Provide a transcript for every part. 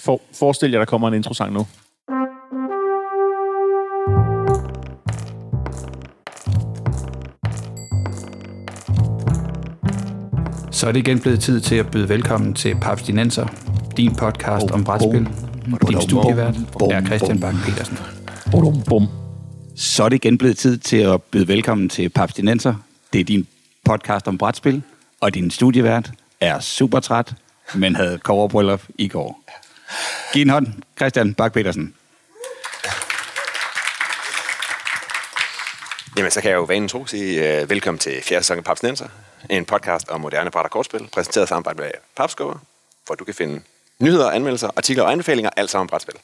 For, forestil jer, der kommer en introsang nu. Så er det igen blevet tid til at byde velkommen til Paps Dinenser, din podcast om brætspil. Din studievært er Christian Bang petersen Bum, bum. Så er det igen blevet tid til at byde velkommen til Paps Dinenser. Det er din podcast om brætspil, og din studievært er super træt, men havde coverbryllup i går. Giv en hånd, Christian Bak petersen Jamen, så kan jeg jo vanen tro sige uh, velkommen til fjerde sæson af Paps Nenser, en podcast om moderne bræt og kortspil, præsenteret samarbejde med Papskubber, hvor du kan finde nyheder, anmeldelser, artikler og anbefalinger, alt sammen om brætspil.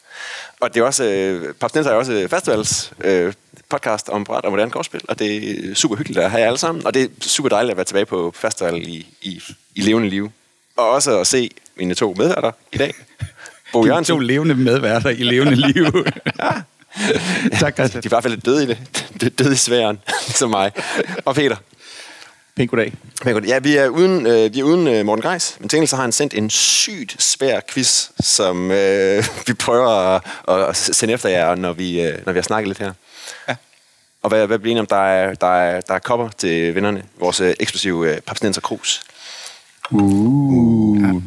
Og det er også, uh, Paps Nenser er også øh, festivals uh, podcast om bræt og moderne kortspil, og det er super hyggeligt at have jer alle sammen, og det er super dejligt at være tilbage på festival i, i, i levende liv. Og også at se mine to medværter i dag. Bo Jørgensen. to levende medværter i levende liv. tak, Christian. De er i hvert fald lidt døde i det. Døde i sværen, som mig. Og Peter. Pænt goddag. Pænt goddag. Ja, vi er uden, øh, vi er uden øh, Morten Greis, men til så har han sendt en sygt svær quiz, som øh, vi prøver at, at sende efter jer, når vi, øh, når vi har snakket lidt her. Ja. Og hvad, hvad bliver enige om, der er, der, er, der er kopper til vinderne. Vores øh, eksplosive øh, Papsnenser Krus. Uh. uh. Ja.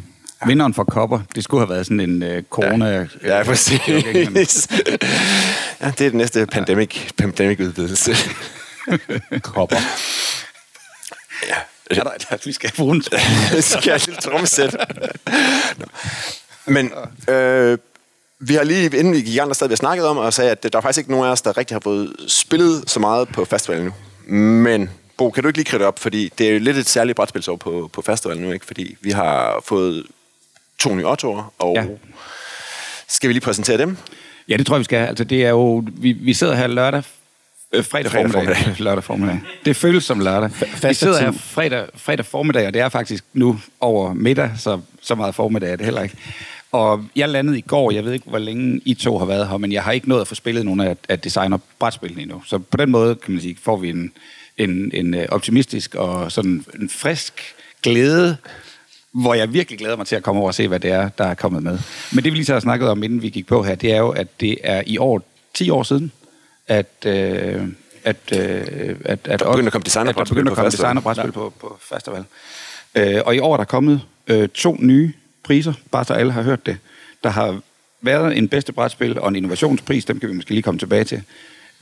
Vinderen for kopper, det skulle have været sådan en uh, corona... Ja, ja præcis. ja, det er den næste pandemic, pandemic-udvidelse. kopper. Ja. Ja, der, der, vi skal bruge en skal jeg lille trommesæt. Men øh, vi har lige, inden vi gik i gang, der stadig snakket om, og sagde, at der er faktisk ikke nogen af os, der rigtig har fået spillet så meget på festivalen nu. Men Bo, kan du ikke lige kridte op? Fordi det er jo lidt et særligt brætspilsår på, på festivalen nu, ikke? Fordi vi har fået to nye ottoer, og ja. skal vi lige præsentere dem? Ja, det tror jeg, vi skal. Altså, det er jo, vi, vi sidder her lørdag, øh, fredag, fredag formiddag. formiddag. lørdag formiddag. Det føles som lørdag. F- vi sidder her fredag, fredag formiddag, og det er faktisk nu over middag, så, så meget formiddag er det heller ikke. Og jeg landede i går, jeg ved ikke, hvor længe I to har været her, men jeg har ikke nået at få spillet nogle af, af designer brætspillene endnu. Så på den måde, kan man sige, får vi en, en, en øh, optimistisk og sådan en frisk glæde hvor jeg virkelig glæder mig til at komme over og se, hvad det er, der er kommet med. Men det vi lige så har snakket om, inden vi gik på her, det er jo, at det er i år, 10 år siden, at, øh, at, øh, at, at, der begyndte at komme designerbrætspil på, komme designerbrætspil på, på festival. Øh, og i år er der kommet øh, to nye priser, bare så alle har hørt det. Der har været en bedste brætspil og en innovationspris, dem kan vi måske lige komme tilbage til.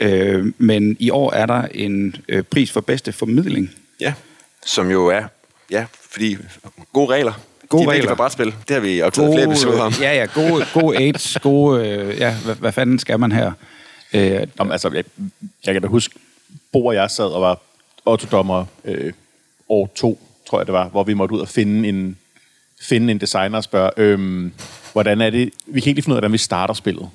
Øh, men i år er der en øh, pris for bedste formidling. Ja, som jo er ja, fordi gode regler. Gode de er regler. for brætspil. Det har vi optaget gode, flere episoder om. Ja, ja, gode, gode aids, gode, øh, ja, hvad, hvad fanden skal man her? Øh, Jamen, altså, jeg, jeg kan da huske, Bo og jeg sad og var autodommer øh, år to, tror jeg det var, hvor vi måtte ud og finde en, finde en designer og spørge, øh, hvordan er det, vi kan ikke lige finde ud af, hvordan vi starter spillet.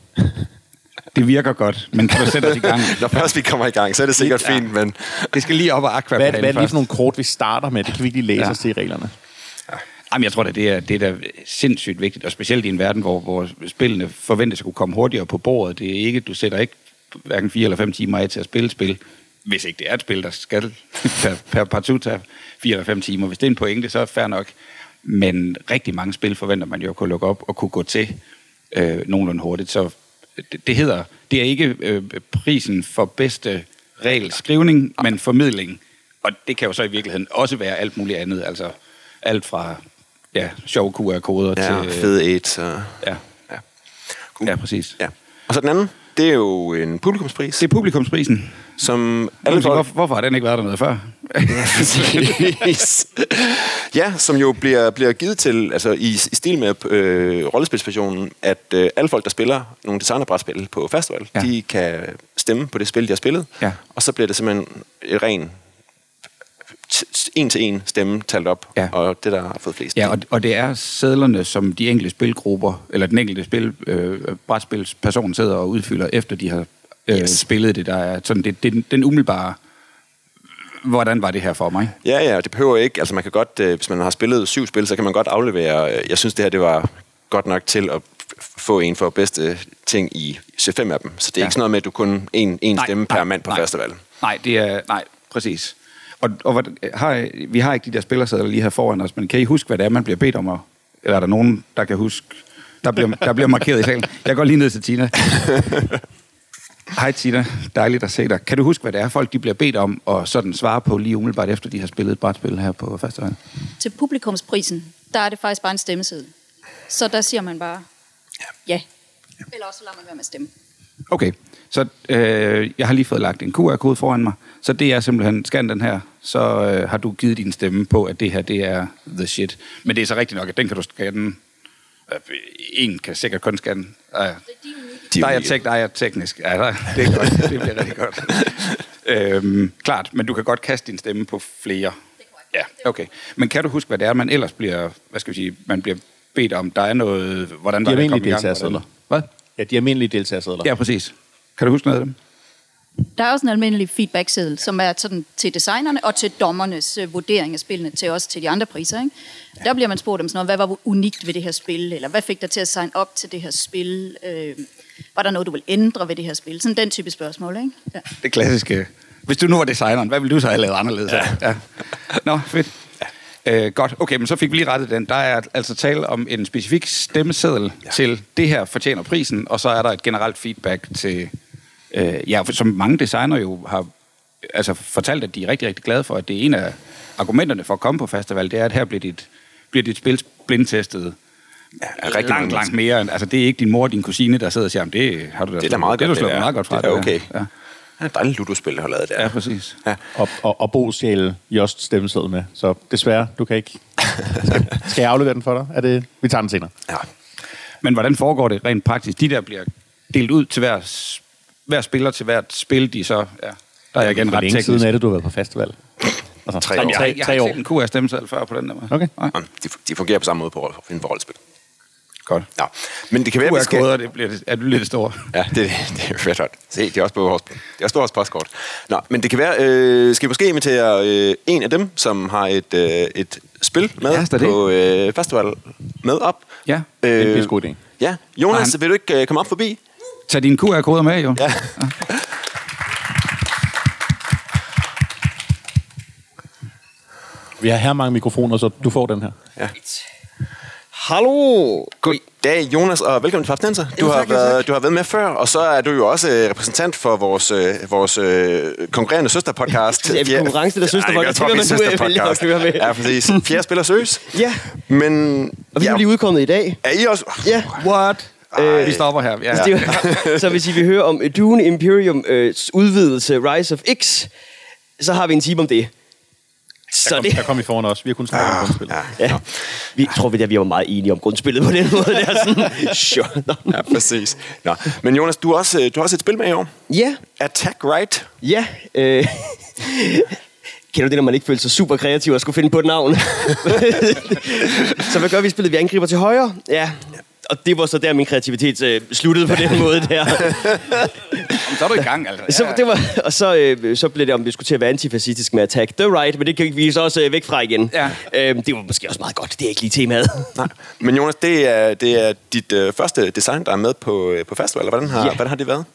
Det virker godt, men kan du sætte os i gang? Når først vi kommer i gang, så er det sikkert ja. fint, men... Det skal lige op og aqua Hvad, hvad er det lige for nogle kort, vi starter med? Det kan vi ikke lige læse ja. os til i reglerne. Ja. Jamen, jeg tror, det er, det er da sindssygt vigtigt, og specielt i en verden, hvor, hvor spillene forventes at kunne komme hurtigere på bordet. Det er ikke, du sætter ikke hverken fire eller fem timer af til at spille spil, hvis ikke det er et spil, der skal per, per partout tage fire eller fem timer. Hvis det er en pointe, så er det fair nok. Men rigtig mange spil forventer man jo at kunne lukke op og kunne gå til øh, nogenlunde hurtigt. Så det, det hedder, det er ikke øh, prisen for bedste regelskrivning, men formidling. Og det kan jo så i virkeligheden også være alt muligt andet. Altså alt fra ja, sjov QR-koder ja, til... fede aids. Og... Ja. Ja. Cool. ja, præcis. Ja. Og så den anden, det er jo en publikumspris. Det er publikumsprisen. Som alle folk... Hvorfor, hvorfor har den ikke været der med før? ja, som jo bliver, bliver givet til, altså i, i stil med øh, rollespilsversionen, at øh, alle folk, der spiller nogle designerbrætspil på festival, ja. de kan stemme på det spil, de har spillet. Ja. Og så bliver det simpelthen et ren en til en stemme talt op, ja. og det, der har fået flest. Ja, og, og det er sædlerne, som de enkelte spilgrupper, eller den enkelte spil, øh, brætspilsperson sidder og udfylder, efter de har øh, yes. spillet det, der er sådan det, det, den umiddelbare hvordan var det her for mig? Ja, ja, det behøver ikke. Altså man kan godt, øh, hvis man har spillet syv spil, så kan man godt aflevere. Øh, jeg synes, det her det var godt nok til at få en for bedste ting i C5 af dem. Så det er ja. ikke sådan noget med, at du kun en, en nej, stemme per nej, mand på nej, festival. Nej, det er, nej, præcis. Og, og har, vi har ikke de der spillersædler lige her foran os, men kan I huske, hvad det er, man bliver bedt om? At, eller er der nogen, der kan huske, Der bliver, der bliver markeret i salen. Jeg går lige ned til Tina. Hej Tina, dejligt at se dig. Kan du huske, hvad det er, folk de bliver bedt om at sådan svare på lige umiddelbart efter, de har spillet et brætspil her på festivalen? Til publikumsprisen, der er det faktisk bare en stemmeseddel. Så der siger man bare ja. ja. Eller også lader man være med at stemme. Okay, så øh, jeg har lige fået lagt en QR-kode foran mig, så det er simpelthen, scan den her, så øh, har du givet din stemme på, at det her, det er the shit. Men det er så rigtigt nok, at den kan du scanne. Øh, en kan sikkert kun scanne. Øh, der er jeg, tek, der er jeg teknisk. Ja, der, det er godt. Det bliver rigtig godt. øhm, klart, men du kan godt kaste din stemme på flere. Ja, okay. Men kan du huske, hvad det er, man ellers bliver, hvad skal vi sige, man bliver bedt om? Der er noget, hvordan De var det kom i gang? deltagersedler. Hvad? Ja, de almindelige deltagersedler. Ja, præcis. Kan du huske noget af dem? Der er også en almindelig feedback-seddel, som er sådan til designerne og til dommernes øh, vurdering af spillene, til også til de andre priser. Ikke? Ja. Der bliver man spurgt om sådan noget, hvad var unikt ved det her spil, eller hvad fik dig til at signe op til det her spil? Øh, var der noget, du vil ændre ved det her spil? Sådan den type spørgsmål, ikke? Ja. Det klassiske. Hvis du nu var designeren, hvad ville du så have lavet anderledes? Ja. ja. Nå, fedt. Øh, godt, okay, men så fik vi lige rettet den. Der er altså tale om en specifik stemmeseddel ja. til det her fortjener prisen, og så er der et generelt feedback til, øh, ja, som mange designer jo har altså fortalt, at de er rigtig, rigtig glade for, at det er en af argumenterne for at komme på festival, det er, at her bliver dit, bliver dit spil blindtestet ja, rigtig langt, langt mere. Altså, det er ikke din mor og din kusine, der sidder og siger, det har du da det er da meget det, godt, det, det, det meget godt fra. Det er okay. Ja. Det er et dejligt ludospil, der har lavet der. Ja, præcis. Ja. Og, og, og Bo stjæle Jost stemmeseddel med. Så desværre, du kan ikke... Skal, skal jeg aflevere den for dig? Er det... Vi tager den senere. ja. Men hvordan foregår det rent praktisk? De der bliver delt ud til hver, hver spiller til hvert spil, de så... Ja, der er jeg igen ret teknisk. siden er det, du har været på festival? Altså, Tre år. jeg, har, ikke- jeg har ikke set en QR-stemmeseddel før på den der måde. Okay. Nej, De, de fungerer på samme måde på, for rollespil. godt. Ja. Men det kan være, at vi skal... QR-koder, det bliver det, er det lidt store. Ja, det, det er fedt godt. Se, det er også på vores, det er også på vores postkort. Nå, men det kan være, øh, skal vi måske invitere øh, en af dem, som har et, øh, et spil med Ja, på øh, festival med op. Ja, det er en øh, pissegod idé. Ja, Jonas, han- vil du ikke øh, komme op forbi? Tag dine QR-koder med, jo. Ja. Vi har her mange mikrofoner, så du får den her. ja. Hallo! Goddag, Jonas, og velkommen til Papstenser. Du, har været, du har været med før, og så er du jo også øh, repræsentant for vores, øh, vores øh, konkurrerende søsterpodcast. Ja, Fjerde- konkurrence eller søsterpodcast, Ej, jeg det tror, vi søsterpodcast. med. Ja, præcis. Fjerde spiller søs. Ja, Men og vi er ja, jo lige udkommet i dag. er I også... Ja, What? Øh, Vi stopper her. Ja, jo- så hvis I vil høre om Dune Imperium øh, udvidelse Rise of X, så har vi en time om det. Så Der kom, det, der kom I foran os. Vi har kun snakket om grundspil. Ja, ja, vi tror vi, at vi var meget enige om grundspillet på den måde. Det er sådan, sure. Nå. ja, præcis. Nå. Men Jonas, du har, også, øh, du har også et spil med i år. Ja, Attack Right. ja. Øh, Kender du det, når man ikke føler sig super kreativ og skulle finde på et navn? så hvad gør vi? Spillede vi angriber til højre? Ja. Og det var så der, min kreativitet øh, sluttede på den måde der. Så er du i gang, altså. Så, det var, og så, øh, så blev det, om vi skulle til at være antifascistisk med Attack the Right, men det kan vi så også øh, væk fra igen. Ja. Øh, det var måske også meget godt, det er ikke lige temaet. Nej. Men Jonas, det er, det er dit øh, første design, der er med på, øh, på festival. Hvordan har, Ja. hvordan har det været?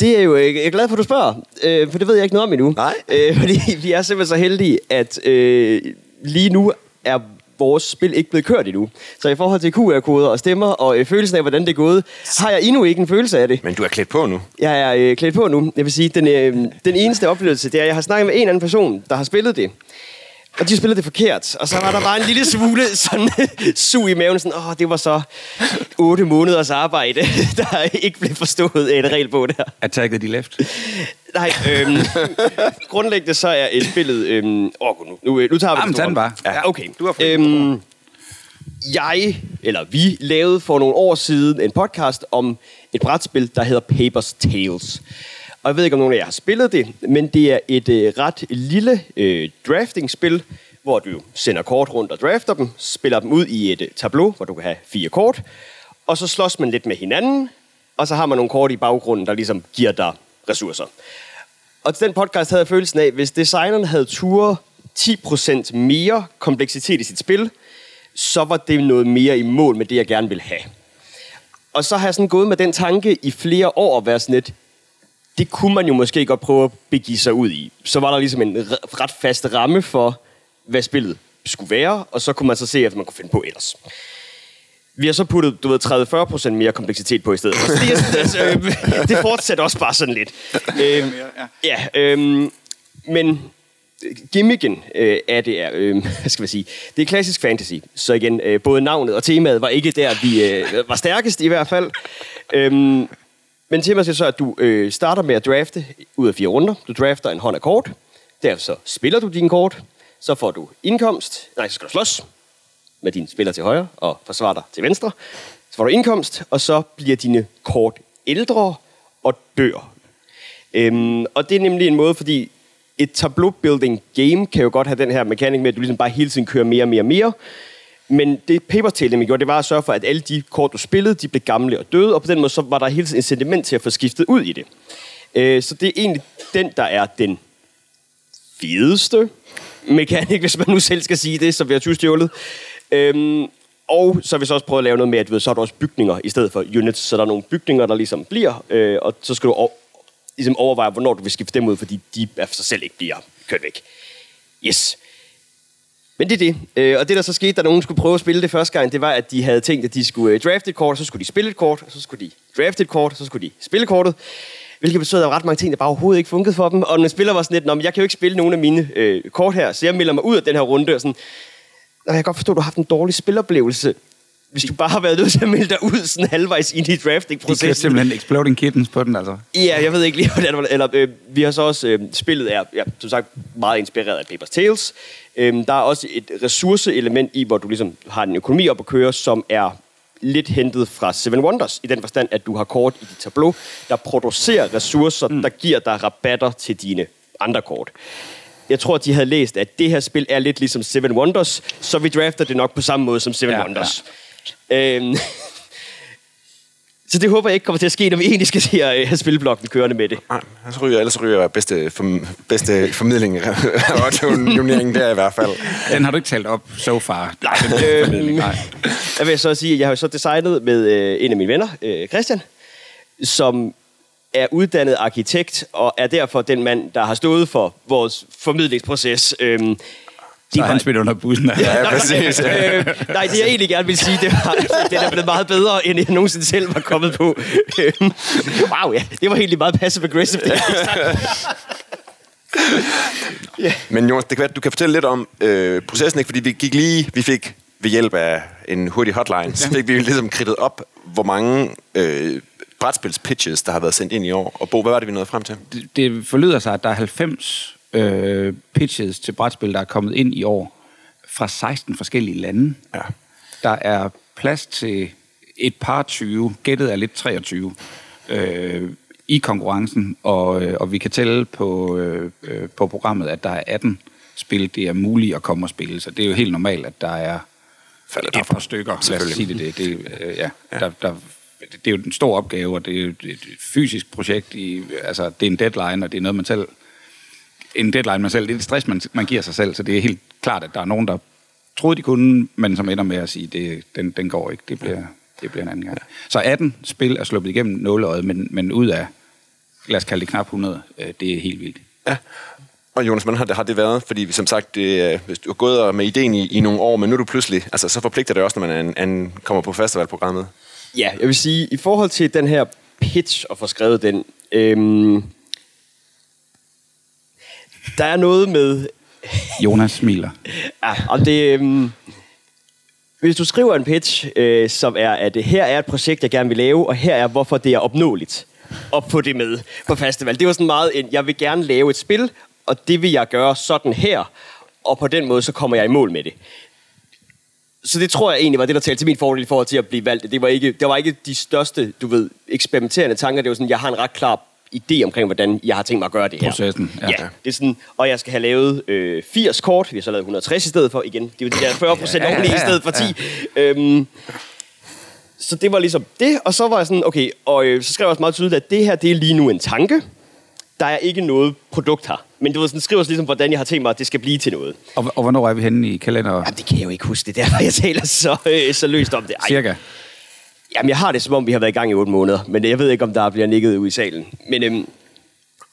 Det er jo, jeg er glad for, at du spørger, øh, for det ved jeg ikke noget om endnu. Nej. Øh, fordi vi er simpelthen så heldige, at øh, lige nu er vores spil ikke blevet kørt endnu. Så i forhold til QR-koder og stemmer og øh, følelsen af, hvordan det er gået, har jeg endnu ikke en følelse af det. Men du er klædt på nu. Jeg er øh, klædt på nu. Jeg vil sige, den, øh, den eneste oplevelse, det er, at jeg har snakket med en anden person, der har spillet det. Og de spillede det forkert. Og så var der bare en lille smule sådan sug i maven. Sådan, åh, det var så otte måneders arbejde, der ikke blev forstået af et regelbog der. Attack the left. Nej, øhm, grundlæggende så er et spillet... Øhm, åh, nu, nu, nu tager vi Jamen, det den bare. Ja, okay. Du har øhm, jeg, eller vi, lavede for nogle år siden en podcast om et brætspil, der hedder Papers, Tales. Og jeg ved ikke, om nogen af jer har spillet det, men det er et øh, ret lille øh, draftingspil, hvor du sender kort rundt og drafter dem, spiller dem ud i et øh, tableau, hvor du kan have fire kort, og så slås man lidt med hinanden, og så har man nogle kort i baggrunden, der ligesom giver dig ressourcer. Og til den podcast havde jeg følelsen af, hvis designeren havde tur 10% mere kompleksitet i sit spil, så var det noget mere i mål med det, jeg gerne ville have. Og så har jeg sådan gået med den tanke i flere år at være sådan lidt, det kunne man jo måske godt prøve at begive sig ud i. Så var der ligesom en ret fast ramme for, hvad spillet skulle være, og så kunne man så se, at man kunne finde på ellers. Vi har så puttet, du ved, 30-40% mere kompleksitet på i stedet. Så det, er altså, øh, det fortsætter også bare sådan lidt. Øh, ja, øh, men gimmicken øh, af det er, øh, hvad skal man sige, det er klassisk fantasy. Så igen, øh, både navnet og temaet var ikke der, vi øh, var stærkest i hvert fald. Øh, men temaet er så, at du øh, starter med at drafte ud af fire runder. Du drafter en hånd af kort. Derefter så spiller du din kort. Så får du indkomst. Nej, så skal du slås med din spiller til højre og forsvarer dig til venstre. Så får du indkomst, og så bliver dine kort ældre og dør. Øhm, og det er nemlig en måde, fordi et tableau-building game kan jo godt have den her mekanik med, at du ligesom bare hele tiden kører mere og mere og mere. Men det Papers Tale gjorde, det var at sørge for, at alle de kort, du spillede, de blev gamle og døde, og på den måde så var der hele tiden sentiment til at få skiftet ud i det. Øh, så det er egentlig den, der er den fedeste mekanik, hvis man nu selv skal sige det, som vi har tyvstjålet. Øhm, og så har vi så også prøvet at lave noget med, at ved, så er der også bygninger i stedet for units, så der er nogle bygninger, der ligesom bliver, øh, og så skal du over, ligesom overveje, hvornår du vil skifte dem ud, fordi de af sig selv ikke bliver kørt væk. Yes. Men det er det. Øh, og det, der så skete, da nogen skulle prøve at spille det første gang, det var, at de havde tænkt, at de skulle øh, drafte et kort, så skulle de spille et kort, så skulle de drafte et kort, så skulle de spille kortet. Hvilket betød, at der var ret mange ting, der bare overhovedet ikke funkede for dem. Og når spiller var sådan lidt, jeg kan jo ikke spille nogen af mine øh, kort her, så jeg melder mig ud af den her runde. Og sådan, Nå, jeg kan godt forstå, at du har haft en dårlig spiloplevelse. Hvis du bare har været nødt til at melde dig ud sådan halvvejs ind i drafting-processen. De simpelthen Exploding Kittens på den, altså. Ja, jeg ved ikke lige, hvordan det. Eller, øh, vi har så også, øh, spillet er, ja, som sagt, meget inspireret af Papers Tales. Øh, der er også et ressourceelement i, hvor du ligesom har en økonomi op at køre, som er lidt hentet fra Seven Wonders, i den forstand, at du har kort i dit tableau, der producerer ressourcer, mm. der giver dig rabatter til dine andre kort jeg tror, de havde læst, at det her spil er lidt ligesom Seven Wonders, så vi drafter det nok på samme måde som Seven ja, Wonders. Ja. Øhm, så det håber jeg ikke kommer til at ske, når vi egentlig skal se at have spilblokken kørende med det. Nej, ellers ryger, ellers ryger bedste, for, bedste formidling og turneringen der i hvert fald. Den har du ikke talt op so far. Nej. øhm, nej. Jeg vil så sige, at jeg har så designet med øh, en af mine venner, øh, Christian, som er uddannet arkitekt og er derfor den mand, der har stået for vores formidlingsproces. Øhm, så de han spiller under bussen. Ja, ja præcis. øh, nej, det jeg egentlig gerne vil sige, det var, at den er blevet meget bedre, end jeg nogensinde selv var kommet på. Øhm, wow, ja. Det var egentlig meget passive-aggressive. yeah. Men Jonas, det kan være, du kan fortælle lidt om øh, processen, ikke? fordi vi gik lige, vi fik ved hjælp af en hurtig hotline, så fik vi ligesom kridtet op, hvor mange øh, brætspils-pitches, der har været sendt ind i år. Og Bo, hvad var det, vi nåede frem til? Det, det forlyder sig, at der er 90 øh, pitches til brætspil, der er kommet ind i år fra 16 forskellige lande. Ja. Der er plads til et par 20, gættet er lidt 23, øh, i konkurrencen, og, øh, og vi kan tælle på, øh, øh på programmet, at der er 18 spil, det er muligt at komme og spille. Så det er jo helt normalt, at der er et par stykker, lad os sige det. det, det øh, ja, ja. Der, der det er jo en stor opgave, og det er jo et fysisk projekt. I, altså, det er en deadline, og det er noget, man selv... En deadline, man selv... Det er et stress, man, man giver sig selv, så det er helt klart, at der er nogen, der troede, de kunne, men som ender med at sige, det, den, den går ikke. Det bliver, det bliver en anden gang. Så 18 spil er sluppet igennem nåleøjet, men, men ud af, lad os kalde det knap 100, øh, det er helt vildt. Ja, og Jonas, hvordan har det, har det været? Fordi som sagt, det, hvis du har gået med ideen i, i nogle år, men nu er du pludselig, altså så forpligter det også, når man an, an, kommer på festivalprogrammet. Ja, jeg vil sige, i forhold til den her pitch og få skrevet den, øhm, der er noget med... Jonas smiler. ja, om det... Øhm, hvis du skriver en pitch, øh, som er, at her er et projekt, jeg gerne vil lave, og her er, hvorfor det er opnåeligt at få det med på festival. Det var sådan meget en, jeg vil gerne lave et spil, og det vil jeg gøre sådan her, og på den måde, så kommer jeg i mål med det så det tror jeg egentlig var det, der talte til min fordel i forhold til at blive valgt. Det var ikke, det var ikke de største, du ved, eksperimenterende tanker. Det var sådan, jeg har en ret klar idé omkring, hvordan jeg har tænkt mig at gøre det her. Processen, ja. ja det er sådan, og jeg skal have lavet øh, 80 kort. Vi har så lavet 160 i stedet for. Igen, det er jo de der 40 procent ja, ja, ja, ja, i stedet for 10. Ja. Øhm, så det var ligesom det, og så var jeg sådan, okay, og øh, så skrev jeg også meget tydeligt, at det her, det er lige nu en tanke der er ikke noget produkt her. Men du ved, sådan, skriver ligesom, hvordan jeg har tænkt mig, at det skal blive til noget. Og, og hvornår er vi henne i kalenderen? Jamen, det kan jeg jo ikke huske. Det er derfor, jeg taler så, øh, så løst om det. Ej. Cirka? Jamen, jeg har det, som om vi har været i gang i otte måneder. Men jeg ved ikke, om der bliver nikket ud i salen. Men, øhm,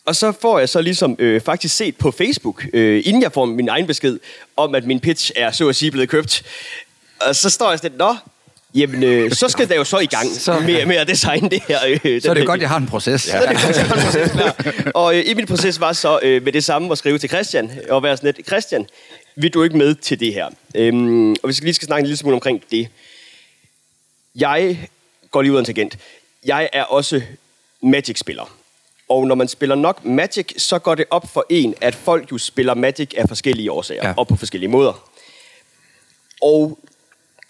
og så får jeg så ligesom øh, faktisk set på Facebook, øh, inden jeg får min egen besked, om at min pitch er så at sige blevet købt. Og så står jeg sådan, nå, Jamen, øh, så skal der jo så i gang Så- med, med at designe det her. Øh, Så er det godt, jeg har en proces. Så er det godt, jeg har en proces klar. Og øh, i min proces var så øh, med det samme at skrive til Christian, og være sådan lidt, Christian, vil du ikke med til det her? Øhm, og vi skal lige skal snakke en lille smule omkring det. Jeg går lige ud af en tangent. Jeg er også Magic-spiller. Og når man spiller nok Magic, så går det op for en, at folk jo spiller Magic af forskellige årsager, Ja. og på forskellige måder. Og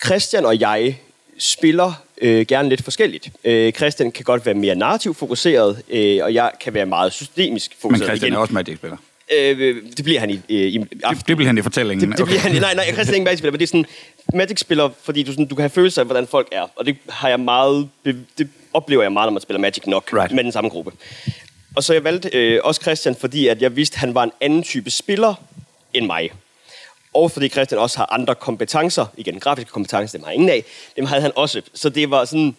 Christian og jeg spiller øh, gerne lidt forskelligt. Øh, Christian kan godt være mere narrativ fokuseret, øh, og jeg kan være meget systemisk Men fokuseret. Christian Igen. er også Magic-spiller. Øh, det bliver han i, øh, i aften. Det, det bliver han i fortællingen. Det, det bliver han, nej, nej, Christian er ikke Magic-spiller, men det er sådan Magic-spiller, fordi du, sådan, du kan have følelse af, hvordan folk er. Og det har jeg meget, det oplever jeg meget, når man spiller Magic nok Right. med den samme gruppe. Og så jeg valgte øh, også Christian, fordi at jeg vidste, at han var en anden type spiller end mig. Og fordi Christian også har andre kompetencer, igen grafiske kompetencer, dem har jeg ingen af, dem havde han også. Så det var sådan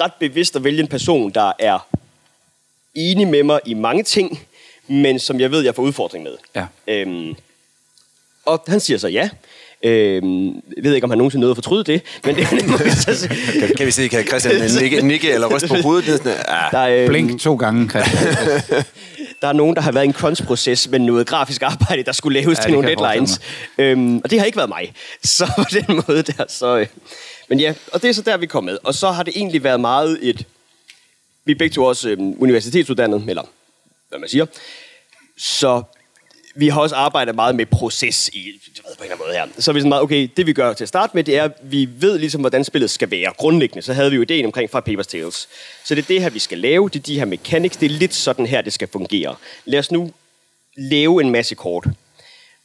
ret bevidst at vælge en person, der er enig med mig i mange ting, men som jeg ved, jeg får udfordring med. Ja. Øhm, og han siger så ja. Øhm, jeg ved ikke, om han nogensinde nåede at fortryde det, men det må vi så se. Kan, kan vi se, kan Christian nikke, nikke eller ryste på hovedet? Det sådan, ah, Der er, øhm, Blink to gange, Christian. der er nogen, der har været i en crunch-proces med noget grafisk arbejde, der skulle laves Ja, det til nogle deadlines. Øhm, og det har ikke været mig. Så på den måde der, så... Øh, men ja, og det er så der, vi er kommet. Og så har det egentlig været meget et... Vi er begge to også øh, universitetsuddannede, eller hvad man siger. Så vi har også arbejdet meget med proces i, du ved, på en eller anden måde her. Så er vi sådan meget, okay, det vi gør til at starte med, det er, at vi ved ligesom, hvordan spillet skal være. Grundlæggende, så havde vi jo ideen omkring fra Papers, Tales. Så det er det her, vi skal lave, det er de her mechanics, det er lidt sådan her, det skal fungere. Lad os nu lave en masse kort.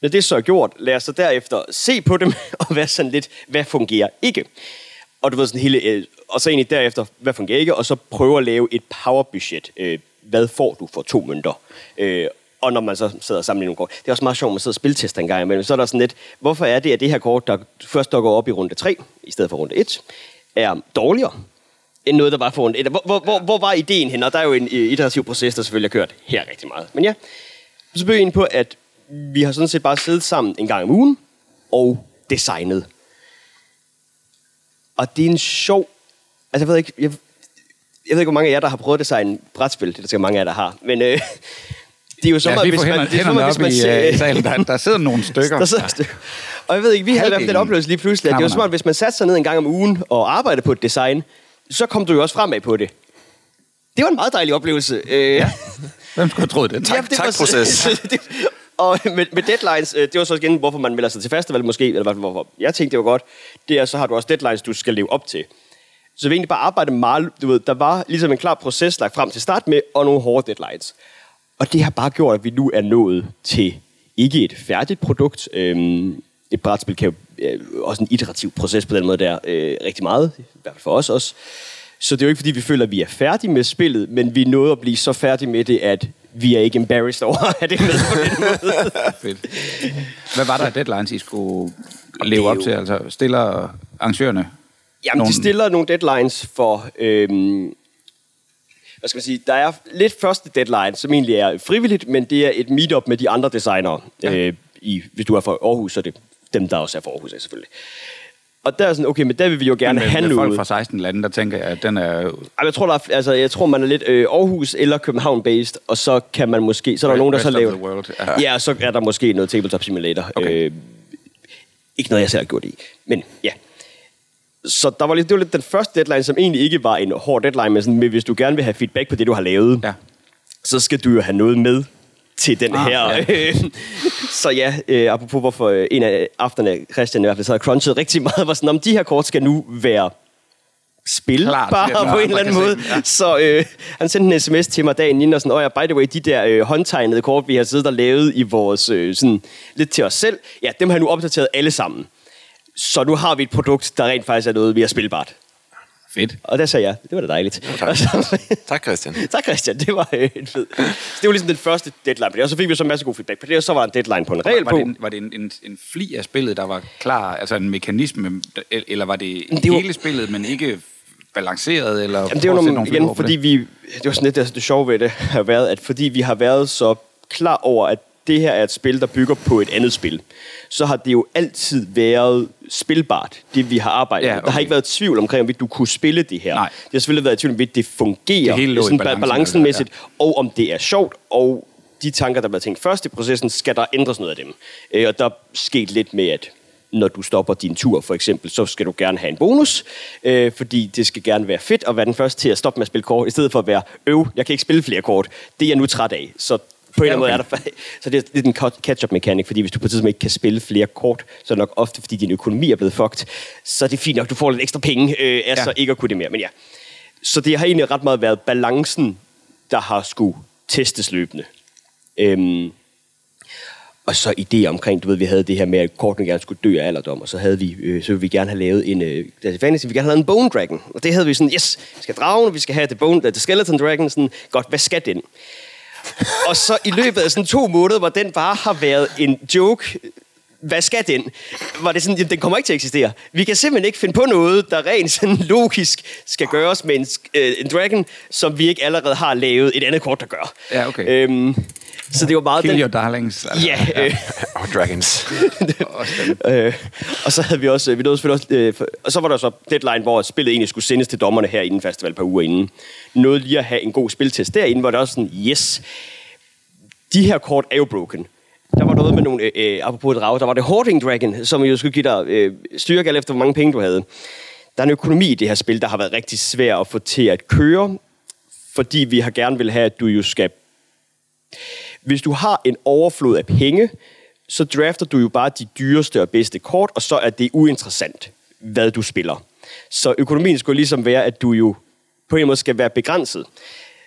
Når det så er gjort, lad os så derefter se på dem og være sådan lidt, hvad fungerer ikke? Og du ved sådan hele, øh, og så egentlig derefter, hvad fungerer ikke? Og så prøve at lave et powerbudget. Øh, hvad får du for to mønter? Øh, og når man så sidder og sammenligner nogle kort. Det er også meget sjovt, at man sidder og spiltester en gang imellem. Så er der sådan lidt, hvorfor er det, at det her kort, der først dukker op i runde 3, i stedet for runde 1, er dårligere end noget, der var for runde 1? Hvor, hvor, hvor, hvor var ideen hen? Og der er jo en øh, iterativ proces, der selvfølgelig har kørt her rigtig meget. Men ja, så blev jeg ind på, at vi har sådan set bare siddet sammen en gang om ugen og designet. Og det er en sjov... Altså, jeg ved ikke... Jeg, jeg ved ikke, hvor mange af jer, der har prøvet at designe brætspil. Det er der mange af jer, der har. Men øh, det er jo så Ja, vi får hænderne, det er som, hvis man i, øh, salen. Der, der sidder nogle stykker. der sidder et stykke. Og jeg ved ikke, vi havde i hvert fald den oplevelse lige pludselig, at det var som om, hvis man satte sig ned en gang om ugen og arbejdede på et design, så kom du jo også fremad på det. Det var en meget dejlig oplevelse. Øh, ja. Hvem skulle have troet det? Tak. det var så- proces. det, og med, med deadlines, øh, det var så igen, hvorfor man melder sig til festival måske, eller hvorfor jeg tænkte, det var godt, det er, så har du også deadlines, du skal leve op til. Så vi egentlig bare arbejde meget, du ved, der var ligesom en klar proces lagt frem til start med, og nogle hårde deadlines. Og det har bare gjort, at vi nu er nået til ikke et færdigt produkt. Øhm, et brætspil kan jo øh, også en iterativ proces på den måde der øh, rigtig meget, i hvert fald for os også. Så det er jo ikke, fordi vi føler, at vi er færdige med spillet, men vi er nået at blive så færdige med det, at vi er ikke embarrassed over at have det med på den måde. Fedt. Hvad var der af deadlines, I skulle leve op til? Altså stiller arrangørerne? Jamen, Nogle- de stiller nogle deadlines for... Øhm, hvad skal man sige? Der er lidt første deadline, som egentlig er frivilligt, men det er et meetup med de andre designere. Ja. Øh, i, hvis du er fra Aarhus, så er det dem, der også er fra Aarhus, selvfølgelig. Og der er sådan, okay, men der vil vi jo gerne med, have med folk fra 16 lande, der tænker jeg, at den er... Jeg tror, der er, altså, jeg tror, man er lidt øh, Aarhus eller København-based, og så kan man måske... Så er der nogen, der så Rest laver... world. Ja. Så er der måske noget Tabletop Simulator. Okay. Øh, ikke noget, jeg selv har gjort i. Men ja. Så der var lidt, det var lidt den første deadline, som egentlig ikke var en hård deadline, men, sådan, men hvis du gerne vil have feedback på det, du har lavet, Ja. så skal du jo have noget med til den Ah, her. ja. så ja, øh, apropos hvorfor øh, en af aftenerne, Christian i hvert fald sad og crunchede rigtig meget, var sådan, om de her kort skal nu være spilbare Klar til, at på en eller anden måde. se ja. Så øh, han sendte en sms til mig dagen inden, og sådan, åh ja, by the way, de der øh, håndtegnede kort, vi har siddet og lavet i vores, øh, sådan, lidt til os selv, ja, dem har jeg nu opdateret alle sammen. Så nu har vi et produkt, der rent faktisk er noget, vi har spilbart. Fedt. Og der sagde jeg, det var da dejligt. tak. Og så- Tak, Christian. Tak Christian, det var øh, en fed. Så det var ligesom den første deadline på det, og så fik vi så en masse god feedback på det, og så var der en deadline på en regel Var på. det, en, var det en, en, en fli af spillet, der var klar, altså en mekanisme, eller var det, det det var- hele spillet, men ikke balanceret? Eller Jamen, det var at sætte nogle, igen, fordi det? vi, det var sådan lidt det, det sjove ved det, har været, at fordi vi har været så klar over, at det her er et spil, der bygger på et andet spil, så har det jo altid været spilbart, det vi har arbejdet Ja, med. Der har okay. ikke været tvivl omkring, om du kunne spille det her. Nej. Det har selvfølgelig været tvivl om, det fungerer Det hele sådan balancen, balancenmæssigt, og om det er sjovt, og de tanker, der blev tænkt først i processen, skal der ændres noget af dem. Øh, og der er sket lidt med, at når du stopper din tur, for eksempel, så skal du gerne have en bonus, øh, fordi det skal gerne være fedt at være den første til at stoppe med at spille kort, i stedet for at være, øv, jeg kan ikke spille flere kort. Det er jeg nu træt af. Så på en eller anden måde er der, så det er lidt en catch-up mekanik, fordi hvis du på et tidspunkt ikke kan spille flere kort, så er det nok ofte, fordi din økonomi er blevet fucked, så er det fint nok, du får lidt ekstra penge, øh, af Ja. ikke at kunne det mere. Men ja, så det har egentlig ret meget været balancen, der har skulle testes løbende. Øhm, og så idéer omkring, du ved, vi havde det her med, at kortene gerne skulle dø af alderdom, og så havde vi, øh, så ville vi gerne have lavet en, øh, altså fantasy, vi gerne have lavet en Bone Dragon. Og det havde vi sådan, yes, vi skal dragen, vi skal have the, bone, the Skeleton Dragon, sådan, godt, hvad skal den? Og så i løbet af sådan to måneder, hvor den bare har været en joke, hvad skal den? Var det sådan, jamen, den kommer ikke til at eksistere. Vi kan simpelthen ikke finde på noget, der rent sådan logisk skal gøres med en, øh, en dragon, som vi ikke allerede har lavet et andet kort, der gør. Ja, okay. Øhm, så det var meget... Kill den- your darlings. Altså. Ja, øh, Og Dragons. øh, og så havde vi også, vi nåede selvfølgelig også, øh, og så var der så deadline, hvor spillet egentlig skulle sendes til dommerne her inden festival par uger inden. Nåede lige at have en god spiltest derinde, hvor der også sådan, yes, de her kort er jo broken. Der var noget med nogle, øh, øh apropos et der var det Hoarding Dragon, som jo skulle give dig øh, styrke alt efter, hvor mange penge du havde. Der er en økonomi i det her spil, der har været rigtig svær at få til at køre, fordi vi har gerne vil have, at du jo skal hvis du har en overflod af penge, så drafter du jo bare de dyreste og bedste kort, og så er det uinteressant, hvad du spiller. Så økonomien skulle ligesom være, at du jo på en måde skal være begrænset.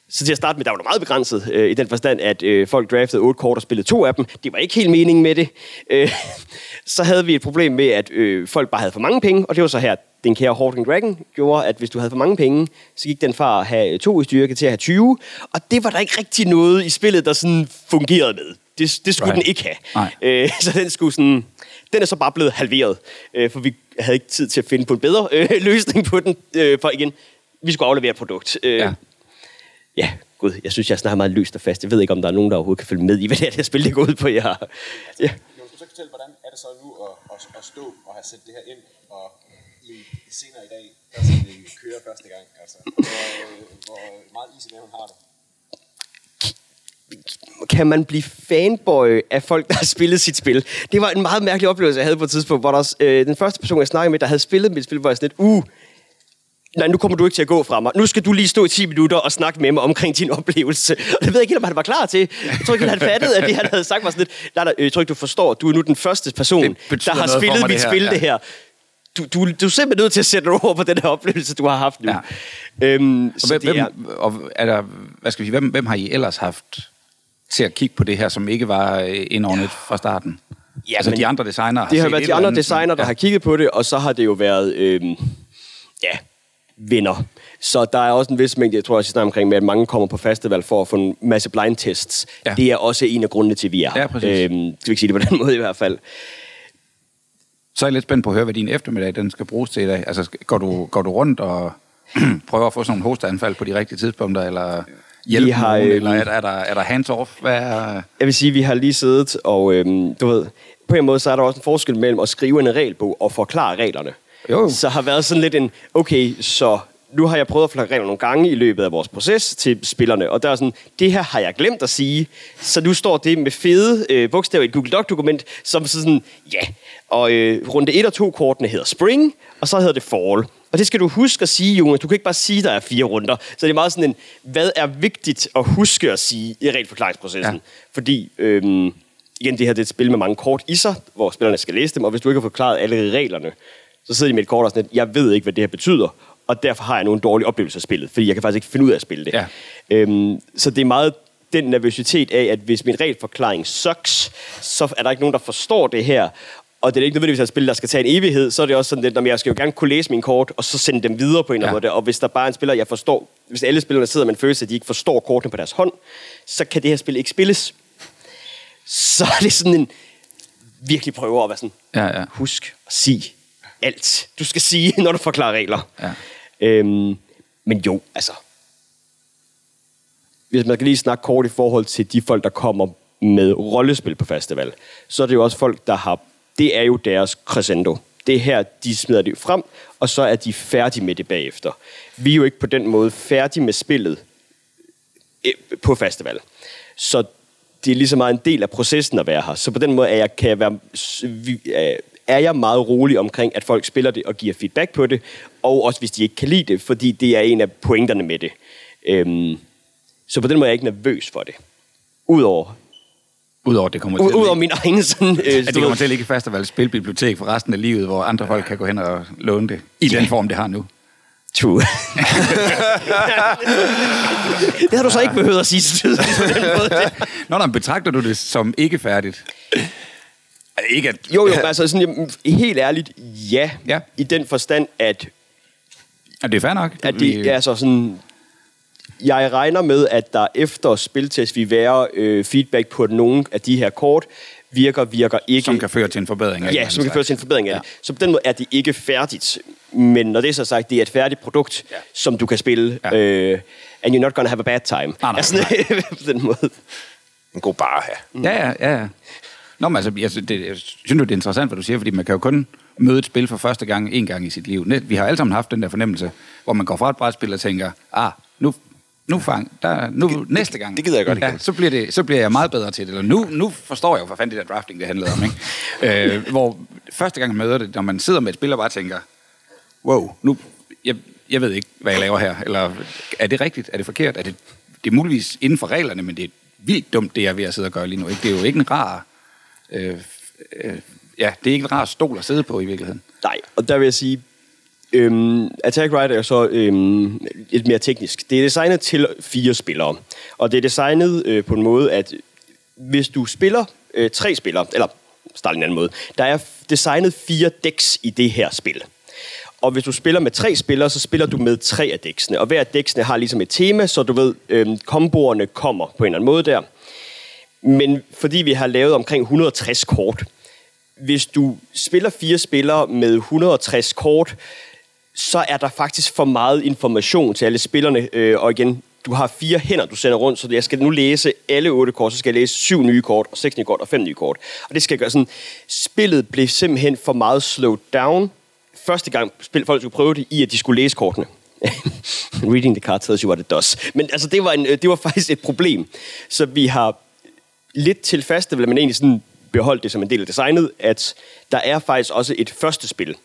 Så til at starte med, der var det meget begrænset, øh, i den forstand, at øh, folk draftede otte kort og spillede to af dem. Det var ikke helt meningen med det. Øh, så havde vi et problem med, at øh, folk bare havde for mange penge, og det var så her, den kære Hoarding Dragon gjorde, at hvis du havde for mange penge, så gik den fra at have to i styrke til at have 20, og det var der ikke rigtig noget i spillet, der sådan fungerede med. Det, det skulle Right. den ikke have. Nej. Øh, så den skulle sådan... Den er så bare blevet halveret, øh, for vi havde ikke tid til at finde på en bedre øh, løsning på den. Øh, for igen, vi skulle aflevere et produkt. Øh, Ja. Ja, gud, jeg synes, jeg snakker meget løst og fast. Jeg ved ikke, om der er nogen, der overhovedet kan følge med i, hvad det er, det her spil det går ud på. Jeg, ja. Jon, skal du så fortælle, hvordan er det så nu at, at, at stå og have sat det her ind, og i senere i dag, der skal det køre første gang, altså. Hvor, hvor meget is i maven har det. kan man blive fanboy af folk, der har spillet sit spil? Det var en meget mærkelig oplevelse, jeg havde på et tidspunkt, hvor der, øh, den første person, jeg snakkede med, der havde spillet mit spil, var jeg sådan lidt, uh, nej, nu kommer du ikke til at gå fra mig. Nu skal du lige stå i 10 minutter og snakke med mig omkring din oplevelse. Og det ved jeg ikke helt, om han var klar til. Jeg tror ikke, han fattede, at det, han havde sagt, var sådan lidt, nej, nej, jeg tror ikke, du forstår, du er nu den første person, der har spillet mit det her. spil, Ja. det her. Du, du, du er simpelthen nødt til at sætte ord på den her oplevelse, du har haft nu. Ja. Øhm, Og så hvem, det er, og er der, hvad skal vi sige, hvem, hvem har I ellers haft til at kigge på det her, som ikke var øh, indordnet fra starten? Ja, altså men de andre designere har Det har været et de andre designer, der ja. har kigget på det, og så har det jo været, øhm, ja, venner. Så der er også en vis mængde, jeg tror også, jeg omkring med, at mange kommer på festival for at få en masse blind tests. Ja. Det er også en af grundene til, at vi er her. Ja, præcis. Øhm, skal vi ikke sige det på den måde i hvert fald. Så er jeg lidt spændt på at høre, hvad din eftermiddag den skal bruges til i dag. Altså, går du, går du rundt og prøver at få sådan nogle hosteanfald på de rigtige tidspunkter, eller hjælpe Vi har, nogen, øhm, eller er, der- er der, er der hands-off? Hvad er, Jeg vil sige, vi har lige siddet, og øhm, du ved, på en måde, så er der også en forskel mellem at skrive en regelbog og forklare reglerne. Jo. Så har været sådan lidt en, okay, så nu har jeg prøvet at forklare reglerne nogle gange i løbet af vores proces til spillerne, og der er sådan, det her har jeg glemt at sige, så nu står det med fede øh, bogstaver i et Google Doc-dokument, som så sådan, ja, og øh, runde 1 og 2 kortene hedder Spring, og så hedder det Fall. Og det skal du huske at sige, Jonas. Du kan ikke bare sige, der er fire runder. Så det er meget sådan en, hvad er vigtigt at huske at sige i regelforklaringsprocessen? Ja. Fordi, øhm, igen, det her det er et spil med mange kort i sig, hvor spillerne skal læse dem, og hvis du ikke har forklaret alle reglerne, så sidder de med et kort og sådan lidt, jeg ved ikke, hvad det her betyder, og derfor har jeg nogle dårlige oplevelser af spillet, fordi jeg kan faktisk ikke finde ud af at spille det. Ja. Øhm, så det er meget den nervøsitet af, at hvis min regelforklaring sucks, så er der ikke nogen, der forstår det her, og det er ikke nødvendigvis et spil, der skal tage en evighed, så er det også sådan lidt, at jeg skal jo gerne kunne læse mine kort, og så sende dem videre på en eller anden måde. Og hvis der bare er en spiller, jeg forstår, hvis alle spillerne sidder med en følelse, at de ikke forstår kortene på deres hånd, så kan det her spil ikke spilles. Så er det sådan en virkelig prøver at være sådan, Ja, ja. husk at sige alt, du skal sige, når du forklarer regler. Ja. Øhm, men jo, altså, hvis man kan lige snakke kort i forhold til de folk, der kommer med rollespil på festival, så er det jo også folk, der har... Det er jo deres crescendo. Det er her, de smider det frem, og så er de færdige med det bagefter. Vi er jo ikke på den måde færdige med spillet øh, på festival. Så det er lige så meget en del af processen at være her. Så på den måde er jeg, kan jeg være, er jeg meget rolig omkring, at folk spiller det og giver feedback på det, og også hvis de ikke kan lide det, fordi det er en af pointerne med det. Øhm, så på den måde er jeg ikke nervøs for det. Udover Udover det kommer til Udover min egen sådan... Øh, at det kommer til at ligge i festival spilbibliotek for resten af livet, hvor andre folk kan gå hen og låne det i den form, det har nu. True. det har du så ikke behøvet at sige så tydeligt på den måde. Nå, nå, betragter du det som ikke færdigt? Ikke at... Jo, jo, altså sådan, helt ærligt, ja. Ja. I den forstand, at... Er det er fair nok. At det er altså sådan... Jeg regner med, at der efter spiltest vil være øh, feedback på, at nogle af de her kort virker, virker ikke. Som kan føre til en forbedring af Ja, som kan føre til en forbedring af ja. det. Så på den måde er det ikke færdigt. Men når det er så sagt, det er et færdigt produkt, ja. som du kan spille. Ja. Øh, and you're not gonna have a bad time. Nej, nej, altså, på den måde. En god bar her. Ja, ja, ja. Nå, men altså, jeg, det, jeg synes det er interessant, hvad du siger, fordi man kan jo kun møde et spil for første gang en gang i sit liv. Vi har alle sammen haft den der fornemmelse, hvor man går fra et brætspil og tænker, ah, nu, nu fang, der, nu det, næste gang. Det gider jeg godt ja, så, bliver det, så bliver jeg meget bedre til det. Eller nu, nu forstår jeg jo, hvad fanden det der drafting, det handlede om. Ikke? øh, hvor første gang man møder det, når man sidder med et spil og bare tænker, wow, nu, jeg, jeg ved ikke, hvad jeg laver her. Eller er det rigtigt? Er det forkert? Er det, det er muligvis inden for reglerne, men det er vildt dumt, det jeg er ved at sidde og gøre lige nu. Ikke? Det er jo ikke en rar... Øh, øh, ja, det er ikke en rar stol at sidde på i virkeligheden. Nej, og der vil jeg sige, Øhm, Attack Rider er så øhm, lidt mere teknisk. Det er designet til fire spillere, og det er designet øh, på en måde, at hvis du spiller øh, tre spillere, eller start en anden måde, der er designet fire decks i det her spil. Og hvis du spiller med tre spillere, så spiller du med tre af dæksene. Og hver af dæksene har ligesom et tema, så du ved, øhm, komboerne kommer på en eller anden måde der. Men fordi vi har lavet omkring 160 kort, hvis du spiller fire spillere med 160 kort, så er der faktisk for meget information til alle spillerne. Øh, og igen, du har fire hænder, du sender rundt, så jeg skal nu læse alle otte kort, så skal jeg læse syv nye kort, og seks nye kort, og fem nye kort. Og det skal gøre sådan, spillet blev simpelthen for meget slowed down. Første gang spil, folk skulle prøve det i, at de skulle læse kortene. Reading the card tells you what it does. Men altså, det var, en, øh, det var faktisk et problem. Så vi har lidt til festival, men egentlig sådan beholdt det som en del af designet, at der er faktisk også et første spil,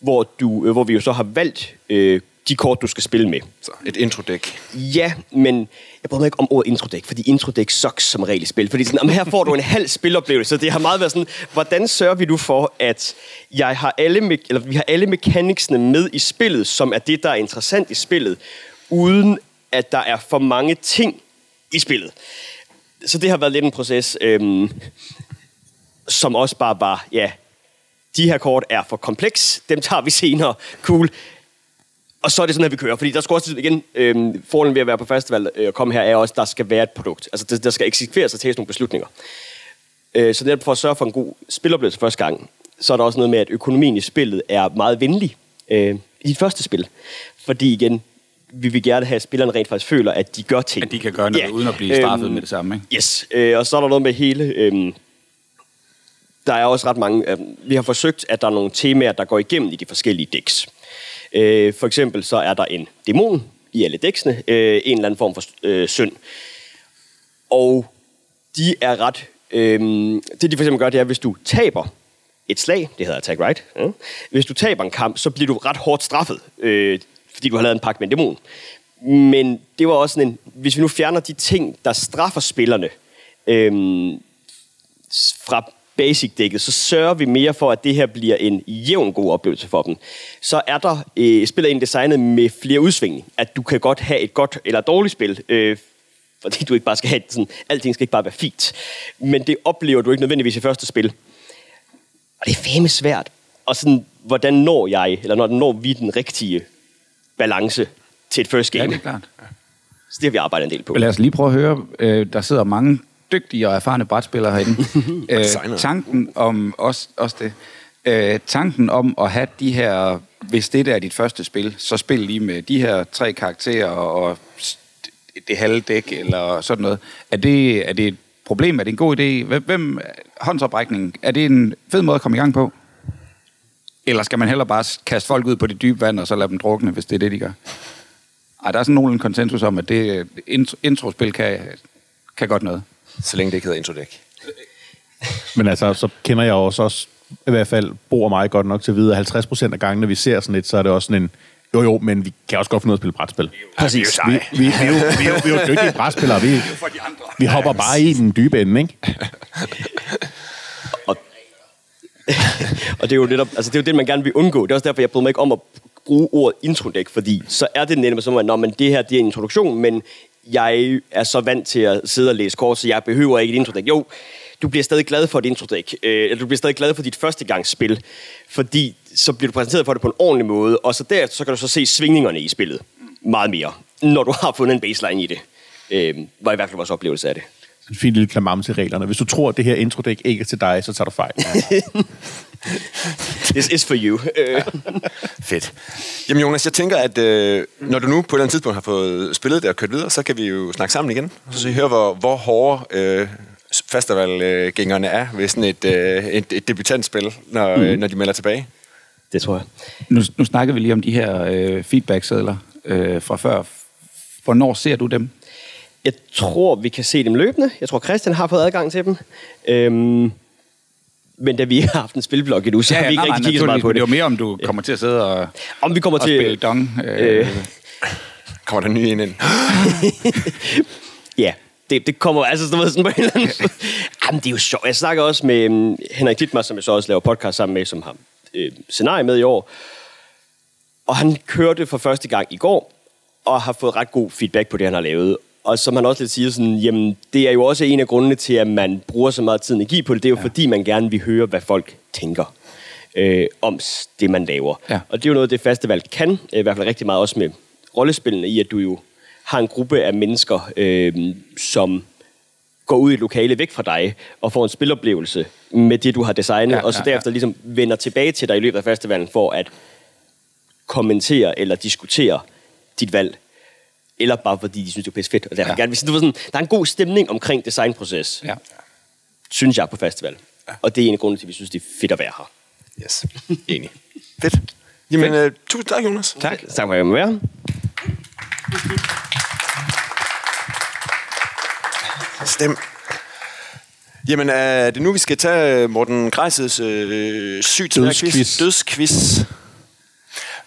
hvor, du, øh, hvor vi jo så har valgt øh, de kort, du skal spille med. Så et introdæk. Ja, men jeg bryder mig ikke om ordet introdæk, fordi introdæk sucks som regel i spil. Fordi sådan, her får du en halv spiloplevelse. Det har meget været sådan, hvordan sørger vi du for, at jeg har alle me- eller vi har alle mekaniksene med i spillet, som er det, der er interessant i spillet, uden at der er for mange ting i spillet. Så det har været lidt en proces, øhm, som også bare var, ja, de her kort er for kompleks, dem tager vi senere, cool. Og så er det sådan, at vi kører. Fordi der skal også igen, øhm, fordelen ved at være på festival øh, og komme her, er også, at der skal være et produkt. Altså, der, der skal eksekveres og tages nogle beslutninger. Øh, så netop for at sørge for en god spiloplevelse første gang, så er der også noget med, at økonomien i spillet er meget venlig øh, i det første spil. Fordi igen, vi vil gerne have, at spillerne rent faktisk føler, at de gør ting. At de kan gøre noget, ja. uden at blive straffet øh, med det samme, ikke? Yes. Øh, og så er der noget med hele... Øh, der er også ret mange... Øh, vi har forsøgt, at der er nogle temaer, der går igennem i de forskellige decks. Øh, for eksempel så er der en dæmon i alle dæksene, øh, en eller anden form for øh, synd. Og de er ret... Øh, det de for eksempel gør, det er, hvis du taber et slag, det hedder attack right, ja. hvis du taber en kamp, så bliver du ret hårdt straffet, øh, fordi du har lavet en pakke med en dæmon. Men det var også sådan en, hvis vi nu fjerner de ting, der straffer spillerne øhm, fra basic-dækket, så sørger vi mere for, at det her bliver en jævn god oplevelse for dem. Så er der øh, spiller en designet med flere udsving, at du kan godt have et godt eller dårligt spil, øh, fordi du ikke bare skal have sådan, alting skal ikke bare være fint. Men det oplever du ikke nødvendigvis i første spil. Og det er fandme svært. Og sådan, hvordan når jeg, eller når, når vi den rigtige balance til et first game? Ja, det er klart. Så det har vi arbejdet en del på. Lad os lige prøve at høre, øh, der sidder mange dygtige og erfarne brætspillere herinde. øh, tanken om, også, også det, øh, tanken om at have de her, hvis det der er dit første spil, så spil lige med de her tre karakterer og det halve dæk eller sådan noget. Er det, er det et problem? Er det en god idé? Hvem, hvem håndsoprækning, er det en fed måde at komme i gang på? Eller skal man heller bare kaste folk ud på det dybe vand, og så lade dem drukne, hvis det er det, de gør? Ej, der er sådan nogen konsensus om, at det intro, introspil kan, kan godt noget. Så længe det ikke hedder introdæk. Men altså, så kender jeg også, også i hvert fald Bo og mig godt nok til at vide, at 50 procent af gangene, vi ser sådan et, så er det også sådan en, jo jo, men vi kan også godt finde ud af at spille brætspil. Præcis. Vi, vi, vi, er jo, vi, er jo, vi er jo dygtige brætspillere. Vi, vi hopper bare i den dybe ende, ikke? Og, det er jo netop, altså det er jo det, man gerne vil undgå. Det er også derfor, jeg bryder mig ikke om at bruge ordet introdæk, fordi så er det netop som, at når man, det her det er en introduktion, men jeg er så vant til at sidde og læse kort, så jeg behøver ikke et introdæk. Jo, du bliver stadig glad for et introdæk, øh, eller du bliver stadig glad for dit førstegangsspil, fordi så bliver du præsenteret for det på en ordentlig måde, og så der så kan du så se svingningerne i spillet meget mere, når du har fundet en baseline i det. Øh, var i hvert fald vores oplevelse af det. En fin lille klamam til reglerne. Hvis du tror, at det her introdæk ikke er til dig, så tager du fejl. This is for you. Øh, Fedt. Jamen Jonas, jeg tænker, at øh, når du nu på et eller andet tidspunkt har fået spillet det og kørt videre, så kan vi jo snakke sammen igen. Så vi høre, hvor, hvor hårde øh, festivalgængerne er ved sådan et, øh, et, et debutantspil, når, mm. når de melder tilbage. det tror jeg. Nu, nu snakker vi lige om de her øh, feedback-sædler øh, fra før. Hvornår ser du dem? Jeg tror, vi kan se dem løbende. Jeg tror, Christian har fået adgang til dem. Øhm, men da vi ikke har haft en spilblok endnu, så har vi ikke rigtig kigget så meget på det. Det var mere, om du kommer til at sidde og, Om vi kommer og til... spille dong. Øh, Øh, Kommer der nye ind ind? Ja, det, det kommer altså sådan, sådan på en eller anden Jamen, det er jo sjovt. Jeg snakker også med um, Henrik Dittmar, som jeg så også laver podcast sammen med, som har øh, scenarie med i år. Og han kørte for første gang i går, og har fået ret god feedback på det, han har lavet. Og som han også lidt siger, sådan, jamen, det er jo også en af grundene til, at man bruger så meget tid og energi på det. Det er jo ja. fordi, man gerne vil høre, hvad folk tænker øh, om det, man laver. Ja. Og det er jo noget, det festival kan, øh, i hvert fald rigtig meget også med rollespillene, i at du jo har en gruppe af mennesker, øh, som går ud i et lokale væk fra dig, og får en spiloplevelse med det, du har designet, Ja, ja, og så derefter ligesom vender tilbage til dig i løbet af festivalen, for at kommentere eller diskutere dit valg. Eller bare fordi de synes, det er pisse fedt. Og derfor Ja. ja. gerne vil sige, du ved sådan, der er en god stemning omkring designproces, ja. synes jeg, på festival. Og det er en af grundene til, at vi synes, det er fedt at være her. Yes. Enig. Fedt. Jamen, øh, tusind tak, Jonas. Tak. Tak for at jeg være. Stem. Jamen, er det nu, vi skal tage Morten Grejses øh, sygt Dødsquiz. Dødsquiz.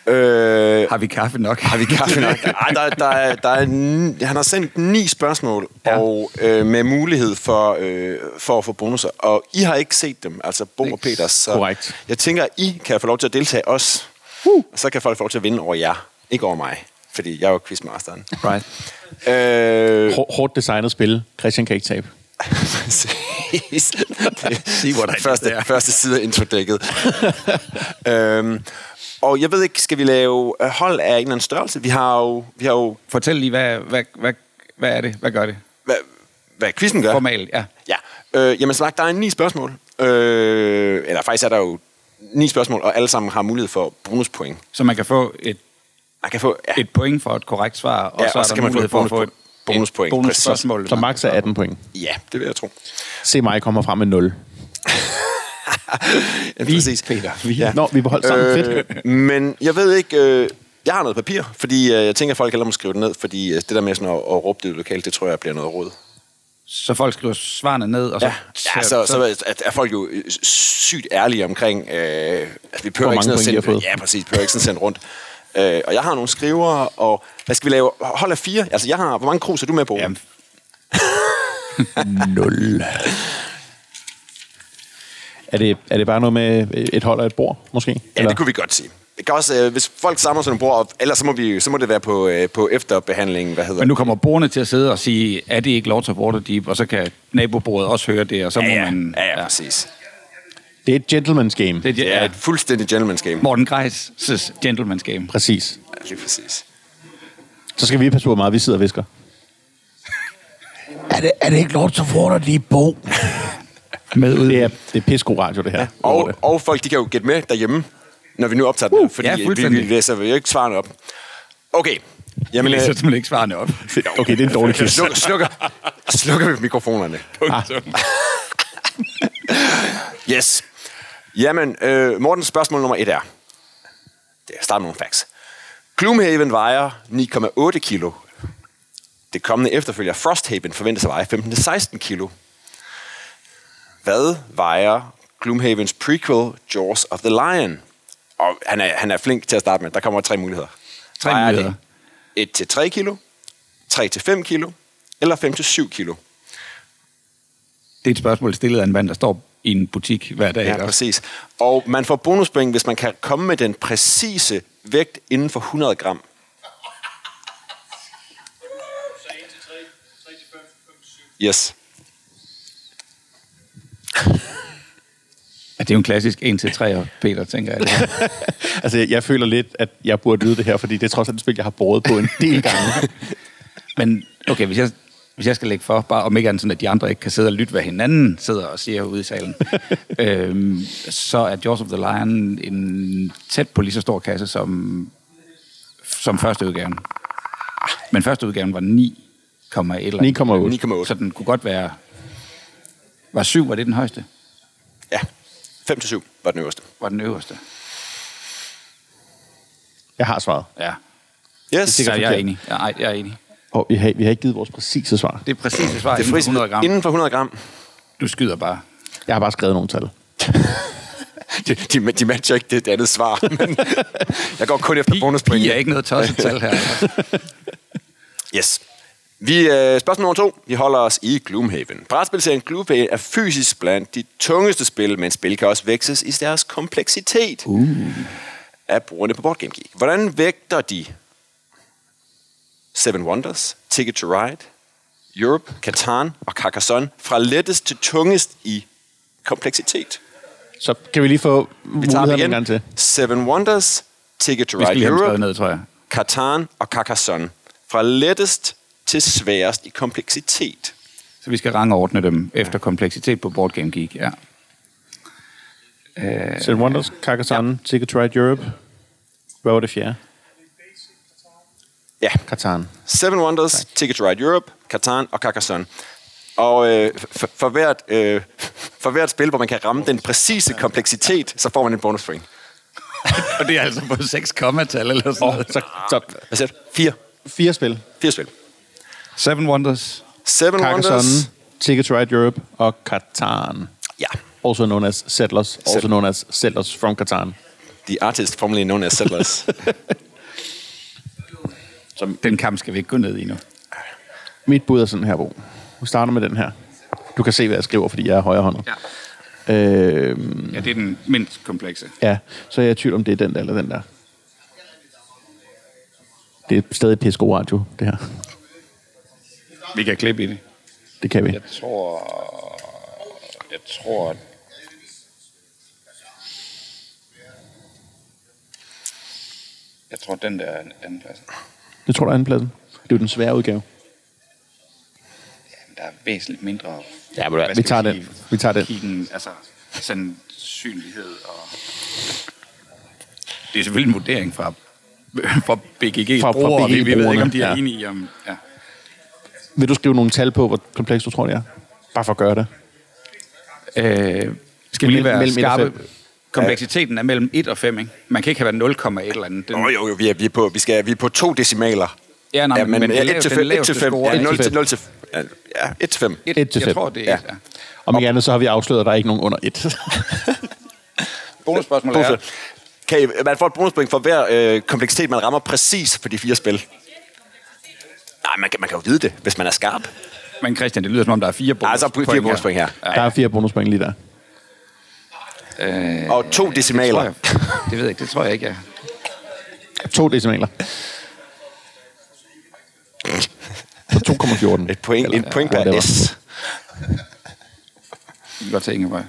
Øh, Har vi kaffe nok? har vi kaffe nok? Ej, der, der, er, der er, han har sendt ni spørgsmål, Ja. og øh, med mulighed for, øh, for at få bonusser. Og I har ikke set dem, altså Bo og Peter. Så Korrekt. Jeg tænker, I kan få lov til at deltage også. Uh. Og så kan folk få lov til at vinde over jer. Ikke over mig, fordi jeg er jo quizmasteren. Right. øh, Hår- Hårdt designet spil. Christian kan ikke tabe. Præcis. Sig, hvor der er første, første side af introdækket. øhm, og jeg ved ikke, skal vi lave øh, hold af en eller anden størrelse? Vi har jo, vi har jo Fortæl lige, hvad, hvad, hvad, hvad er det? Hvad gør det? hvad, hvad quizzen gør. Formal, ja. Ja. Øh, jamen, sagt, der er ni spørgsmål. Øh, eller faktisk er der jo ni spørgsmål, og alle sammen har mulighed for bonuspoint. Så man kan få et, Man kan få... Ja, et point for et korrekt svar, og Ja, så er og så der kan man få mulighed et for at få et bonuspoint. bonusspørgsmål. Så max er 18 point. ja det vil jeg tro. Se mig komme frem med 0. Ja, Vi, præcis. Peter, vi. Ja. Nå, vi hold sammen. Øh, Fedt. men jeg ved ikke... Øh, jeg har noget papir, fordi øh, jeg tænker, at folk hellere må skrive det ned, fordi øh, det der med sådan at, at råbe det lokalt, det tror jeg bliver noget råd. Så folk skriver svarene ned, og så... Ja, ja så, så er, er folk jo øh, sygt ærlige omkring... Øh, altså, vi behøver ikke sådan at sende. Ja, præcis. Vi behøver ikke sådan sende rundt. Øh, og jeg har nogle skrivere, og hvad skal vi lave? Hold af fire. Altså, jeg har... Hvor mange krus er du med på? Jamen, 0. Er det, er det bare noget med et hold og et bord, måske? Ja, det kunne vi godt sige. Det kan også, øh, hvis folk samler sådan nogle bord ellers så må, vi, så må det være på, øh, på efterbehandling, hvad hedder men nu kommer borgerne til at sidde og sige, er det ikke Lords of Waterdeep? Og så kan nabobordet også høre det, og så må ja, ja, man... ja, ja, præcis. Det er et gentleman's game. Det er, ja, et fuldstændig gentleman's game. Morten Greis' Gentleman's Game. Præcis. Ja, lige præcis. Så skal vi passe på, hvor meget vi sidder og visker. Er det, er det ikke Lords of Waterdeep, Bo? Med ud. Det er, det er radio, det her. Ja, Og, og folk, de kan jo gætte med derhjemme, når vi nu optager uh, den, her, fordi ja, vi, vi læser jo ikke svarene op. Okay. Jamen, læser øh, simpelthen ikke svarene op. Okay, det er en dårlig quiz. slukker, slukker, slukker vi mikrofonerne. Punktum. Yes. Jamen, øh, Mortens spørgsmål nummer et er... Det er start med nogle facts. Gloomhaven vejer 9,8 kilo. Det kommende efterfølger Frosthaven forventes at veje 15-16 kilo. Hvad vejer Gloomhavens prequel Jaws of the Lion? Og han er, han er flink til at starte med. Der kommer tre muligheder. Tre Vejer muligheder. det 1-3 kilo, 3-5 kilo, eller 5-7 kilo? Det er et spørgsmål stillet af en mand, der står i en butik hver dag. Ja, præcis. Og man får bonuspoint, hvis man kan komme med den præcise vægt inden for 100 gram. Yes. Ja, det er jo en klassisk 1-3, Peter, tænker jeg. Altså, jeg, føler lidt, at jeg burde vide det her, fordi det er trods alt et spil, jeg har båret på en del gange. Men okay, hvis jeg, hvis jeg skal lægge for, bare om ikke andet sådan, at de andre ikke kan sidde og lytte, hvad hinanden sidder og siger ude i salen, øhm, så er Jaws of the Lion en tæt på lige så stor kasse som, som første udgaven. Men første udgaven var 9,1 eller andet. 9,8. Så den kunne godt være... Var 7, var det den højeste? Ja. 5-7 var den øverste. Var den øverste? Jeg har svaret. Ja. Yes. Så jeg er enig. Ja, ej, jeg er enig. Og vi har, vi har ikke givet vores præcise svar. Det er præcis det svar Det er inden for frisk 100 gram. Inden for 100 gram. Du skyder bare. Jeg har bare skrevet nogle tal. De, de, de matcher ikke det, det andet svar. Men jeg går kun efter bonuspoint. Pi er ikke noget tosset tal her. Yes. Vi, øh, spørgsmål nummer to. Vi holder os i Gloomhaven. Brætspilserien Gloomhaven er fysisk blandt de tungeste spil, men spil kan også vækses i deres kompleksitet. Uh. Af brugerne på Board Game Geek. Hvordan vægter de Seven Wonders, Ticket to Ride, Europe, Catan og Carcassonne fra lettest til tungest i kompleksitet? Så kan vi lige få Vi tager dem mulighederne en gang til. igen. Seven Wonders, Ticket to Ride Europe, ned, tror jeg. Catan og Carcassonne. Fra lettest til sværest i kompleksitet. Så vi skal rangordne dem efter kompleksitet på Board Game Geek, ja. Seven Wonders, Carcassonne, ja. Ticket to Ride Europe. Hvad var det fjerde? Ja, Katan. Seven Wonders, Ticket to Ride Europe, Catan og Carcassonne. Og øh, for, for, hvert, øh, for hvert spil, hvor man kan ramme den præcise kompleksitet, så får man en bonuspoint. Og det er altså på 6 kommatal eller sådan noget. Så, så Hvad siger du? Fire. fire spil. Fire spil. Seven Wonders. Seven Carcassonne, Wonders. Ticket to Ride Europe og Catan. Ja. Also known as Settlers. Also Settlers. known as Settlers from Catan. The artist formerly known as Settlers. Den kamp skal vi ikke gå ned i nu. Mit bud er sådan her, Bo. Vi starter med den her. Du kan se, hvad jeg skriver, fordi jeg er højrehåndet. Ja. Øhm, Ja, det er den mindst komplekse. ja, så er jeg i tvivl om, det er den der eller den der. Det er stadig pisse god radio, det her. Vi kan klippe i det. Det kan vi. Jeg tror... Jeg tror... at- Jeg tror, den der er en anden plads. Det tror du er andenpladsen. Det er jo den svære udgave. Jamen, der er væsentligt mindre... Ja, men vi tager den. Vi tager den. Kiggen, altså, sandsynlighed og... Det er selvfølgelig en vurdering fra, fra BGG Fra- fra brugere. Vi, vi ved ikke, om de er ja. enige om... Ja. Vil du skrive nogle tal på, hvor komplekst du tror, det er? Bare for at gøre det. Øh, skal vi lige være Mellem et og skarpe? fem. Kompleksiteten er mellem 1 og 5, ikke? Man kan ikke have været 0, et eller andet. Den, Nå, jo, jo, vi er, vi er, på, vi skal, vi er på to decimaler. Ja, nej, ja, men, men den, 1 lav, til den 5. 1 laveste til 5. score Ja, er 0 til til fem. 0 til Ja, 1 til 5. Et til Jeg fem. tror, det er Ja. et, ja. Om ikke andet, så har vi afsløret, at der er ikke nogen under et. Bonusspørgsmålet er. Kan I, man får et bonuspoint for hver øh, kompleksitet, man rammer præcis på de fire spil. Nej, man kan, man kan jo vide det, hvis man er skarp. men Christian, det lyder som om, der er fire bonus Nej, så er fire bonuspoint her. Der er fire bonuspoint lige der. Øh, Og to det, decimaler. tror jeg, det ved jeg ikke, det tror jeg ikke, jeg... To decimaler. Så 2,14. Et point, et point per whatever. S. Jeg kan godt tage Ingeborg.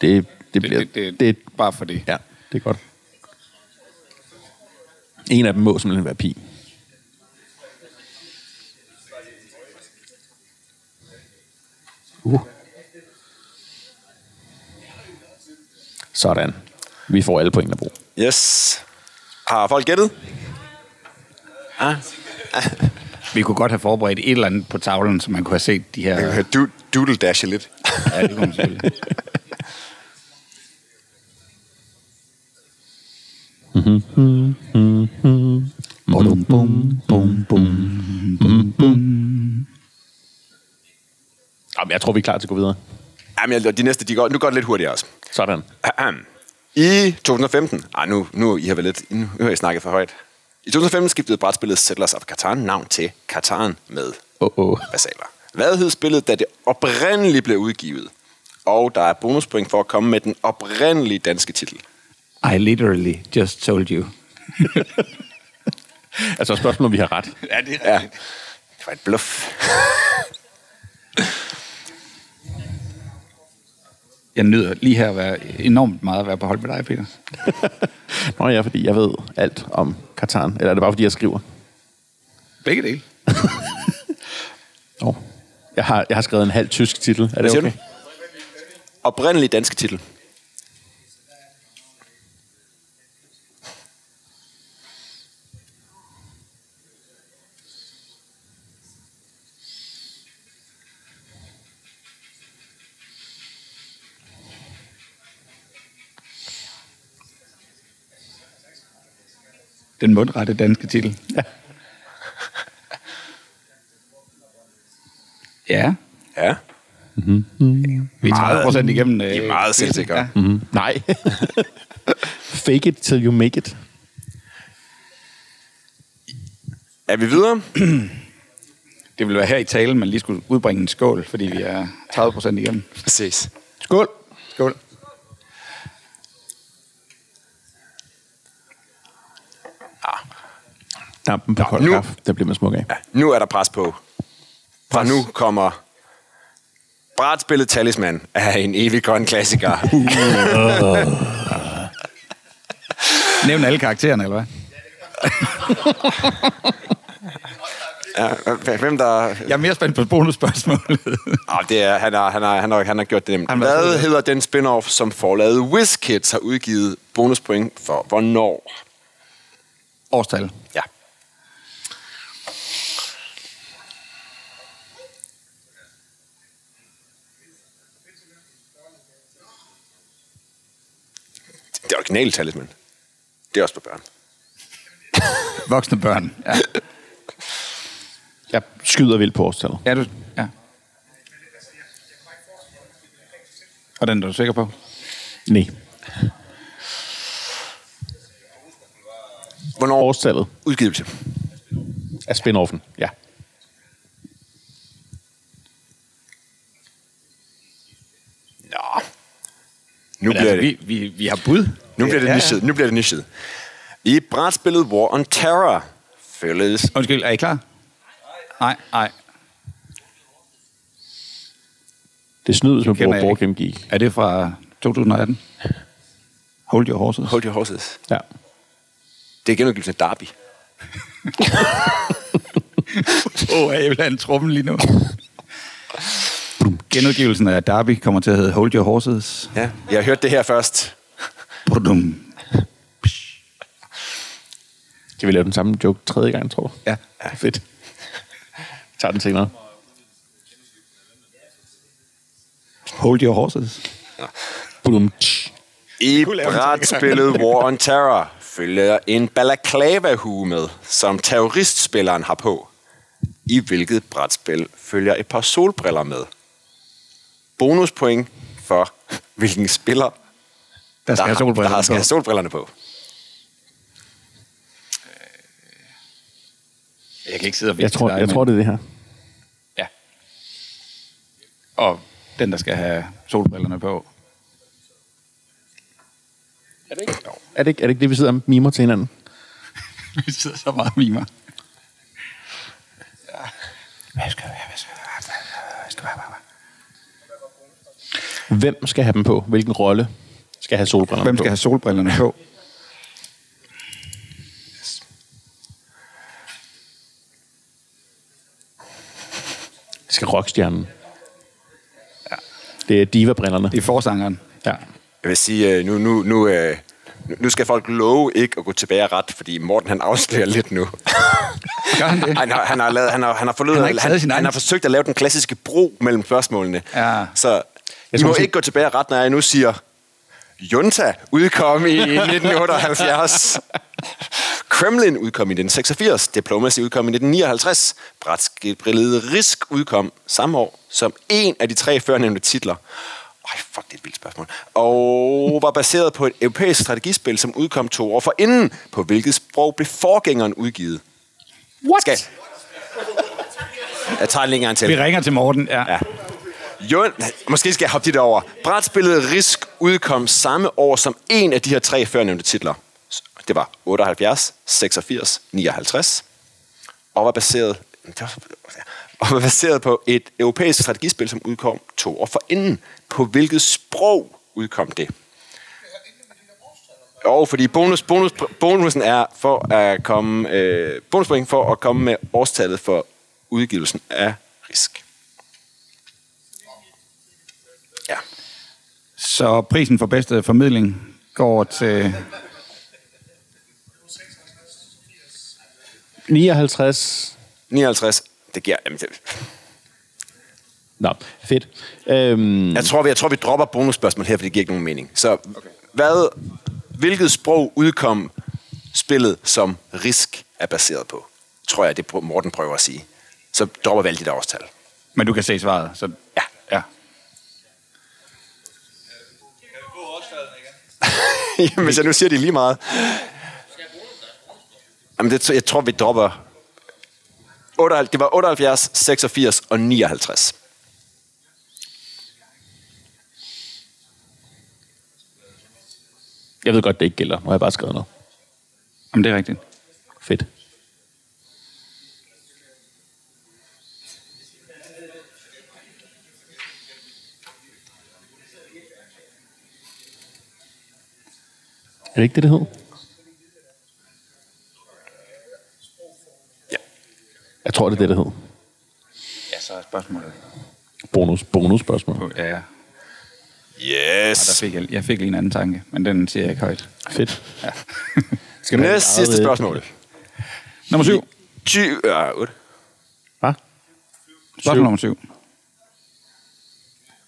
Det, det Det, bliver... det, det, det, bare for det. ja, det er godt. En af dem må simpelthen være pi. Uh. Sådan. Vi får alle pointene brug. Yes. Har folk gættet? Ah. Vi kunne godt have forberedt et eller andet på tavlen, så man kunne have set de her... Jeg høre du, doodle dashe lidt. Ja, det kunne man selvfølgelig. Bum, bum, bum, bum. Jamen, jeg tror, vi er klar til at gå videre. Jamen, jeg- de næste, de går, nu går det lidt hurtigere også. Sådan. I 2015, ej nu, nu, I har vel lidt, nu har I snakket for højt. I 2015 skiftede brætspillet Settlers of Catan navn til Catan med oh, oh. basaler. Hvad hed spillet, da det oprindeligt blev udgivet? Og der er bonuspoint for at komme med den oprindelige danske titel. I literally just told you. Altså, spørgsmålet om vi har ret. Ja, det er Ja, det var et bluff. Jeg nyder lige her at være enormt meget at være på hold med dig, Peter. Nå ja, fordi jeg ved alt om Katar. Eller er det bare, fordi jeg skriver? Begge dele. Nå. Jeg har, jeg har skrevet en halv tysk titel. Er det okay? du? Oprindelig danske titel. Den mundrette danske titel. Ja. Ja. Ja, Vi er 30 igennem. Øh, I er meget selvsikre. Ja. Mm. Nej. Fake it till you make it. Er vi videre? Det ville være her i talen, man lige skulle udbringe en skål, fordi vi er 30 procent igennem. Præcis. Skål. Skål. Dampen på Nå, kold nu- kaffe, der bliver man smuk af. Ja, nu er der pres på. Fra nu kommer brætspillet Talisman af en evig grøn klassiker. Nævn alle karaktererne, eller hvad? Ja, hvem der... Jeg er mere spændt på bonusspørgsmålet. Oh, det er, han, har, han, har, han, har, han har gjort det nemt. Han Hvad hedder den spin-off, som forlaget WizKids har udgivet bonuspoint for? Hvornår? Årstal. Ja. Originale talisman. Det er også for børn. Voksne børn. Ja. Jeg skyder vildt på årstallet. Er du... Ja. Og den er du sikker på? Nej. Hvornår Årstallet udgivelse? af spin-offen. Ja. Nå. Nu Men bliver altså, det... vi, vi, vi har bud. Nu bliver det Ja, nichet. Nu bliver det nichet. I brætspillet War on Terror følges... Undskyld, er I klar? Nej, nej. Det snydes med kender Board jeg Board Game Geek. Er det fra 2018? Hold your horses. Hold your horses. Ja. Det er genudgivelsen af Derby. Åh, oh, jeg vil have en trummel lige nu. Genudgivelsen af Derby kommer til at hedde Hold Your Horses. Ja, jeg har hørt det her først. Brudum. Kan vi lave den samme joke tredje gang, tror du? Ja. Ja, fedt. Jeg tager den senere. Hold Your Horses. Budum. I brætspillet War on Terror følger en balaclava-hue med, som terroristspilleren har på. I hvilket brætspil følger et par solbriller med. Bonuspoint for, hvilken spiller, Der skal der, have har, der har, skal på. have solbrillerne på. Jeg kan ikke sidde og Jeg tror, dig, jeg men- tror, det er det her. Ja. Og den, der skal have solbrillerne på. Er det ikke? Er det ikke, er det, ikke det, vi sidder og mimer til hinanden? Vi sidder så meget og mimer. Hvad skal jeg? Hvad skal jeg? Hvad skal jeg? Hvem skal have dem på? Hvilken rolle skal have solbrillerne Hvem på? skal have solbrillerne på? Det skal rockstjernen. Ja. Det er diva-brillerne. Det er forsangeren. Ja. Jeg vil sige, øh, nu, nu, nu, øh, Nu- skal folk love ikke at gå tilbage ret, fordi Morten han afslører lidt nu. Gør han det? Han har, han har, lavet, han har, han har, forløbet, Han har han, har forsøgt at lave den klassiske bro mellem spørgsmålene. Ja. Så I tror må ikke gå tilbage ret, når jeg nu siger, Junta udkom i 1978. Kremlin udkom i 1986. Diplomacy udkom i 1959. Brætspillet Risk udkom samme år som en af de tre førnævnte titler. Ej, fuck, det er et vildt spørgsmål. Og var baseret på et europæisk strategispil, som udkom to år for inden. På hvilket sprog blev forgængeren udgivet? What? Skal. Jeg tager en gang til. Vi ringer til Morten. Ja. Ja. Jo, måske skal jeg hoppe dit over. Brætspillet Risk udkom samme år som en af de her tre førnævnte titler. Det var 78, 86, 59. Og var baseret, det var, og var baseret på et europæisk strategispil, som udkom to år forinden. På hvilket sprog udkom det? Jo, fordi bonus, bonus, bonusen er for at komme, øh, bonuspoint for at komme med årstallet for udgivelsen af Risk. Så prisen for bedste formidling går til... 59. 59, det giver... Jamen, det, Nå, fedt. Øhm, jeg, tror, vi, jeg tror, vi dropper bonusspørgsmål her, for det giver ikke nogen mening. Så okay. hvad, hvilket sprog udkom spillet, som Risk er baseret på? Tror jeg, det Morten prøver at sige. Så dropper vi alle de der årstal. Men du kan se svaret. Så... Ja. ja. Jamen, hvis jeg nu siger det lige meget. Jamen, det, jeg tror, vi dropper... 78, det var 78, 86 og 59. jeg ved godt, det ikke gælder. Nu har jeg bare skrevet noget. Jamen, det er rigtigt. Fedt. Er det ikke det, det hed? Ja. Jeg tror, det er det, det hed. Ja, så er spørgsmålet. Bonus, bonus spørgsmål. Ja, ja. Yes. Der fik jeg, jeg fik lige en anden tanke, men den siger jeg ikke højt. Fedt. Ja. Skal have Næste sidste spørgsmål. nummer syv. 20, ja, 8. Hvad? Spørgsmål nummer syv.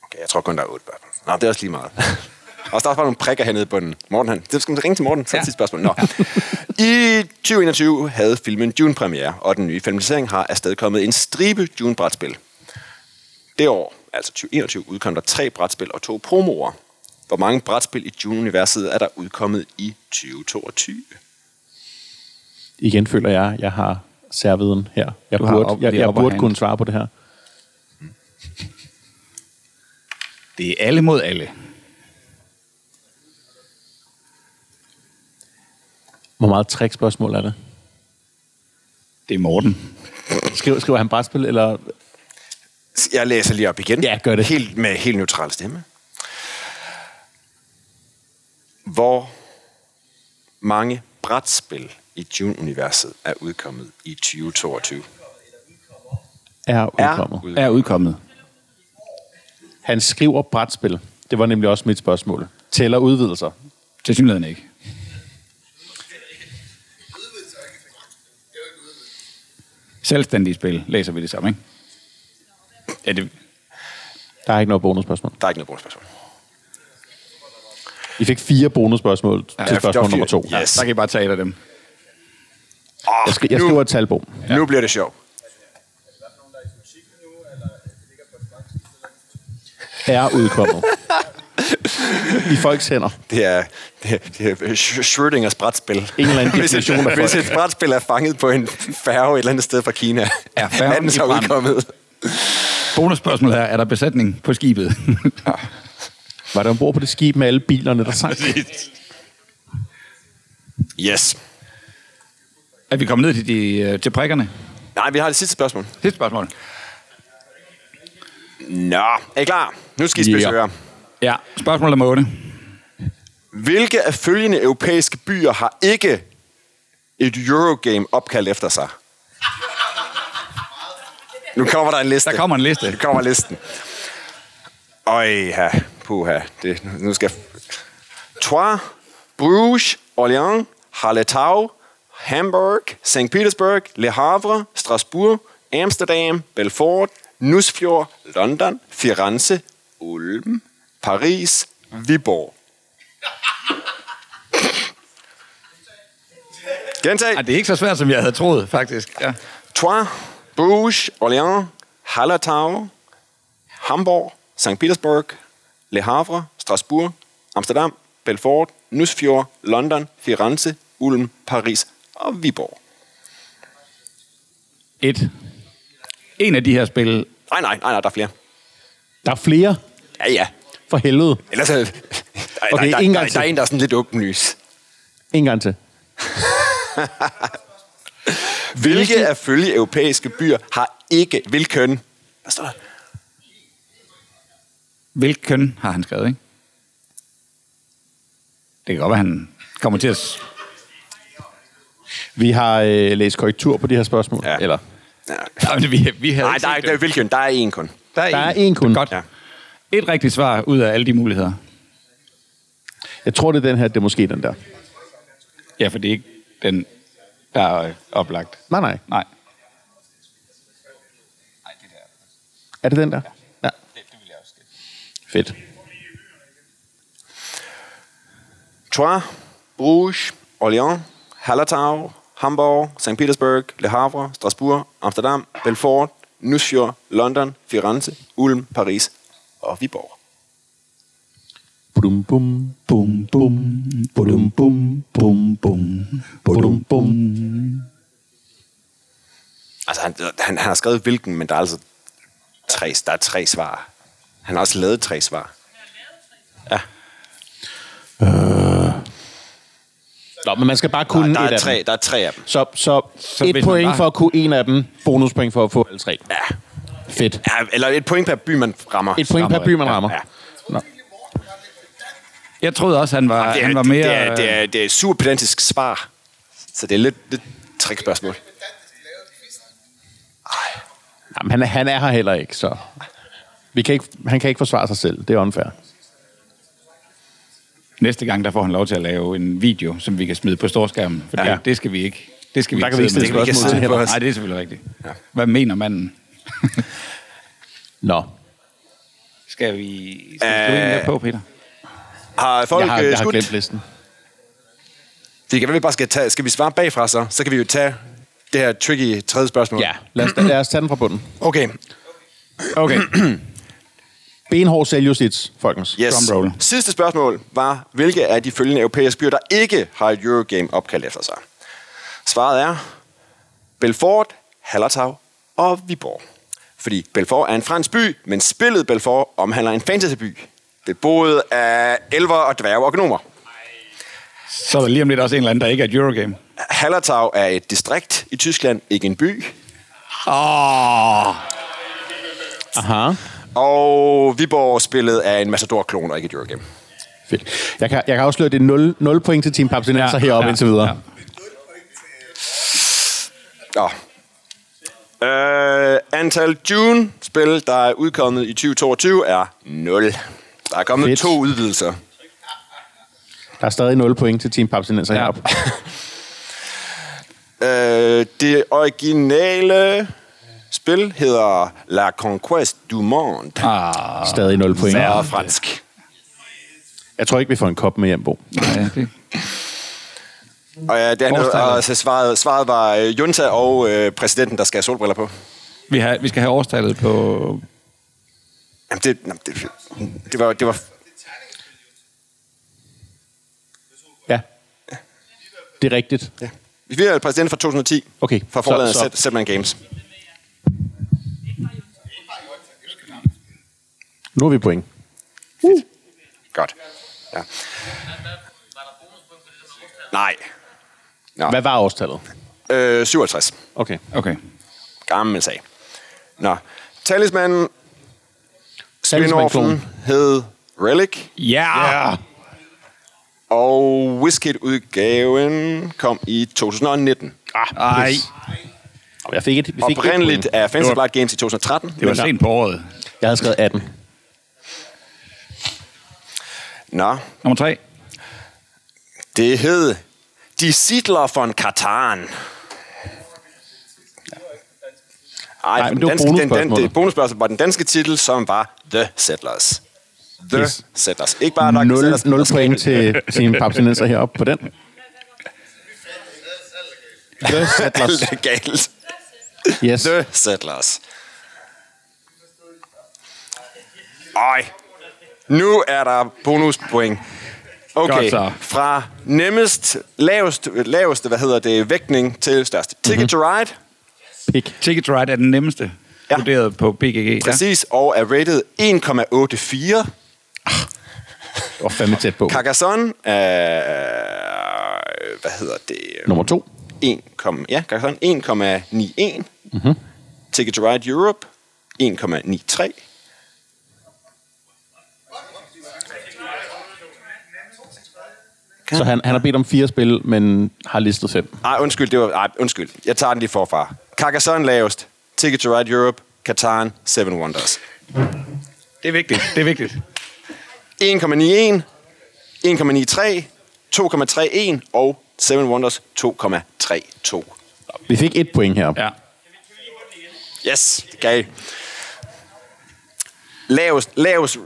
Okay, jeg tror kun, der er 8 spørgsmål. Nå, det er også lige meget. Og der er bare nogle prikker hernede i bunden. Morten, han, det skal man ringe til Morten, så ja. Ja. sidste spørgsmål. Nå. I 2021 havde filmen Dune premiere, og den nye filmatisering har afstedkommet en stribe Dune-brætspil. Det år, altså 2021, udkom der tre brætspil og to promoer. Hvor mange brætspil i Dune-universet er der udkommet i 2022? Igen føler jeg, jeg har særviden her. Jeg Du har burde, op- jeg, det er jeg burde hand. kunne svare på det her. Det er alle mod alle. Hvor meget trickspørgsmål er det? Det er Morten. Skriver, skriver han brætspil, eller... Jeg læser lige op igen. Ja, gør det. Helt, med helt neutral stemme. Hvor mange brætspil i Dune-universet er udkommet i 2022? Er udkommet. Er udkommet. Han skriver brætspil. Det var nemlig også mit spørgsmål. Tæller udvidelser. Til synligheden ikke. Selvstændige spil læser vi det samme, ikke? Ja, det, Der er ikke noget bonusspørgsmål. Der er ikke noget bonusspørgsmål. I fik fire bonusspørgsmål ja, til spørgsmål nummer to. Ja. der kan I bare tage et af dem. Jeg, skal, jeg nu, skriver et talbog. nu bliver det sjovt. Er udkommet. I folks hænder. Det er, det er, det er Schrödingers brætspil. En eller anden hvis, af et, hvis et brætspil er fanget på en færge et eller andet sted fra Kina, Er er den så udkommet. Bonusspørgsmål her. Er der besætning på skibet? Var der ombord på det skib med alle bilerne, der sang? Yes. er vi kommet ned til, de, øh, til prikkerne? Nej, vi har det sidste spørgsmål. Sidste spørgsmål. Nå, er I klar? Nu skal I spidse Ja. yeah. Ja, spørgsmål nummer 8. Hvilke af følgende europæiske byer har ikke et Eurogame opkaldt efter sig? Nu kommer der en liste. Der kommer en liste. Nu kommer listen. Øj, ha, puha. Det, nu skal... Troyes, Bruges, Orléans, Hallertau, Hamburg, St. Petersburg, Le Havre, Strasbourg, Amsterdam, Belfort, Nusfjord, London, Firenze, Ulm, Paris, Viborg. Gentag. Ej, det er ikke så svært, som jeg havde troet, faktisk. Ja. Troyes, Bruges, Orléans, Hallertau, Hamburg, St. Petersburg, Le Havre, Strasbourg, Amsterdam, Belfort, Nusfjord, London, Firenze, Ulm, Paris og Viborg. Et. En af de her spil... Nej, nej, nej, nej, der er flere. Der er flere. Ja, ja. For helvede. Ellers er... Der, Okay, der, en der, gang der, til. der er en, der er sådan lidt åbenlys. En gang til. Hvilke af følge europæiske byer har ikke hvilken? Hvad står der? Hvilken har han skrevet, ikke? Det kan godt være, han kommer til at... Vi har øh, læst korrektur på de her spørgsmål. Ja. Eller, Nej, men vi, vi havde Nej, ikke der er, set der er hvilken. Der er en kun. der er, der er en kun. Godt. Ja. Et rigtigt svar ud af alle de muligheder. Jeg tror, det er den her. Det er måske den der. Ja, for det er ikke den, der er øh, oplagt. Nej, nej. Nej. Er det den der? Ja. Fedt. Troyes, Bruges, Orléans, Hallertau, Hamburg, St. Petersburg, Le Havre, Strasbourg, Amsterdam, Belfort, Nusfjord, London, Firenze, Ulm, Paris og Viborg. Bum, bum, bum, bum, bum, bum, bum, bum, bum, bum. Altså, han, han, han har skrevet hvilken, men der er altså tre, der er tre svar. Han har også lavet tre svar. Ja, Nå, men man skal bare kunne der, et er af tre, dem. der er tre af dem. Så, så, Så et point bare- for at kunne en af dem, bonuspoint for at få alle tre. Ja. Fedt. ja, eller et point per by, man rammer. Et point per by, man rammer. Ja. Nå. Jeg troede også, han var, Det er, han var mere... det, er, det, er, det er super pedantisk svar. Så det er lidt, lidt trickspørgsmål. Jamen, han, er, han er her heller ikke, så... Vi kan ikke, han kan ikke forsvare sig selv. Det er unfair. Næste gang, der får han lov til at lave en video, som vi kan smide på storskærmen. For Ja. ja. det skal vi ikke. Det skal vi Der ikke kan vi ikke sidde med. Det kan vi ikke sidde på. Nej, det er selvfølgelig rigtigt. Ja. Hvad mener manden? Nå. Skal vi, skal vi uh, på, Peter? Har folk Jeg har, øh, jeg har skudt? glemt listen. Det kan være, vi bare skal, tage, skal vi svare bagfra så? Så kan vi jo tage det her tricky tredje spørgsmål. Ja, lad os, lad os tage den fra bunden. Okay, Okay. Benhård selvjustits, folkens. yes. Drumroll. Sidste spørgsmål var, hvilke af de følgende europæiske byer, der ikke har et Eurogame opkaldt efter sig? Svaret er Belfort, Hallertau og Viborg. Fordi Belfort er en fransk by, men spillet Belfort omhandler en fantasyby, beboet af elver og dværge og gnomer. Så er der lige om lidt også en eller anden, der ikke er et Eurogame. Hallertau er et distrikt i Tyskland, ikke en by. Aha. Og Viborg spillet af en Matador-klon og ikke et Eurogame. Fedt. Jeg kan, jeg kan afsløre, at det er 0, 0 point til Team Papsinenser ja, heroppe ja, indtil videre. Ja. Nå. Øh, antal June-spil, der er udkommet i 2022, er 0. Der er kommet Fedt. to udvidelser. Der er stadig 0 point til Team Papsinenser ja. Heroppe. Øh, det originale spil hedder La Conquest du Monde. Ah, Stadig 0 point. Færre fransk. Jeg tror ikke, vi får en kop med hjem, Bo. nej, det, Og ja, det andet, Årstallet. altså, svaret, svaret var øh, Junta og øh, præsidenten, der skal have solbriller på. Vi, har, vi skal have årstallet på... Jamen, det, jamen, det, det, var, det var... Ja. Det er rigtigt. Ja. Vi er præsident fra 2010. Okay, Fra så- forladet så- Set- Setman Games. Nu er vi point. Godt. Ja. Nej. Nå. Hvad var årstallet? Øh, 57. Okay. Okay. Gammel sag. Nå. Talisman Talisman-klon. spin-offen hed Relic, Ja! ja. og WizKid-udgaven kom i 2019. Ej, Og Jeg fik et, vi fik Oprindeligt af Fantasy Flight Games i 2013. det var sent på året. Jeg havde skrevet 18. Nå. Nummer tre. Det hed De Siedler von Katan. Ej, Nej, men det var danske, den, den, bonusspørgsmålet. var den danske titel, som var The Settlers. The Yes. Settlers. Ikke bare. 0, Settlers. 0 point til sine papsinenser heroppe på den. The Settlers. Det er galt. Yes. The Settlers. Ej. Nu er der bonuspoint. Okay, fra nemmest, lavest, laveste, hvad hedder det, vægtning til største. Ticket to Ride, Pick. Ticket to Ride er den nemmeste, Ja. ja. vurderet på BGG. præcis, og er rated 1,84. Det var fandme tæt på. Carcassonne er, hvad hedder det? Nummer to. 1, ja, Carcassonne 1,91. Mm-hmm. Ticket to Ride Europe 1,93. Så han, han har bedt om fire spil, men har listet fem. Ej, undskyld, det var, ej, undskyld. Jeg tager den lige forfra. Carcassonne lavest. Ticket to Ride Europe. Catan, Seven Wonders. Det er vigtigt. Det er vigtigt. 1,91, 1,93, 2,31 og Seven Wonders 2,32. Vi fik et point her. Ja. Yes, det gav. Lavest, lavest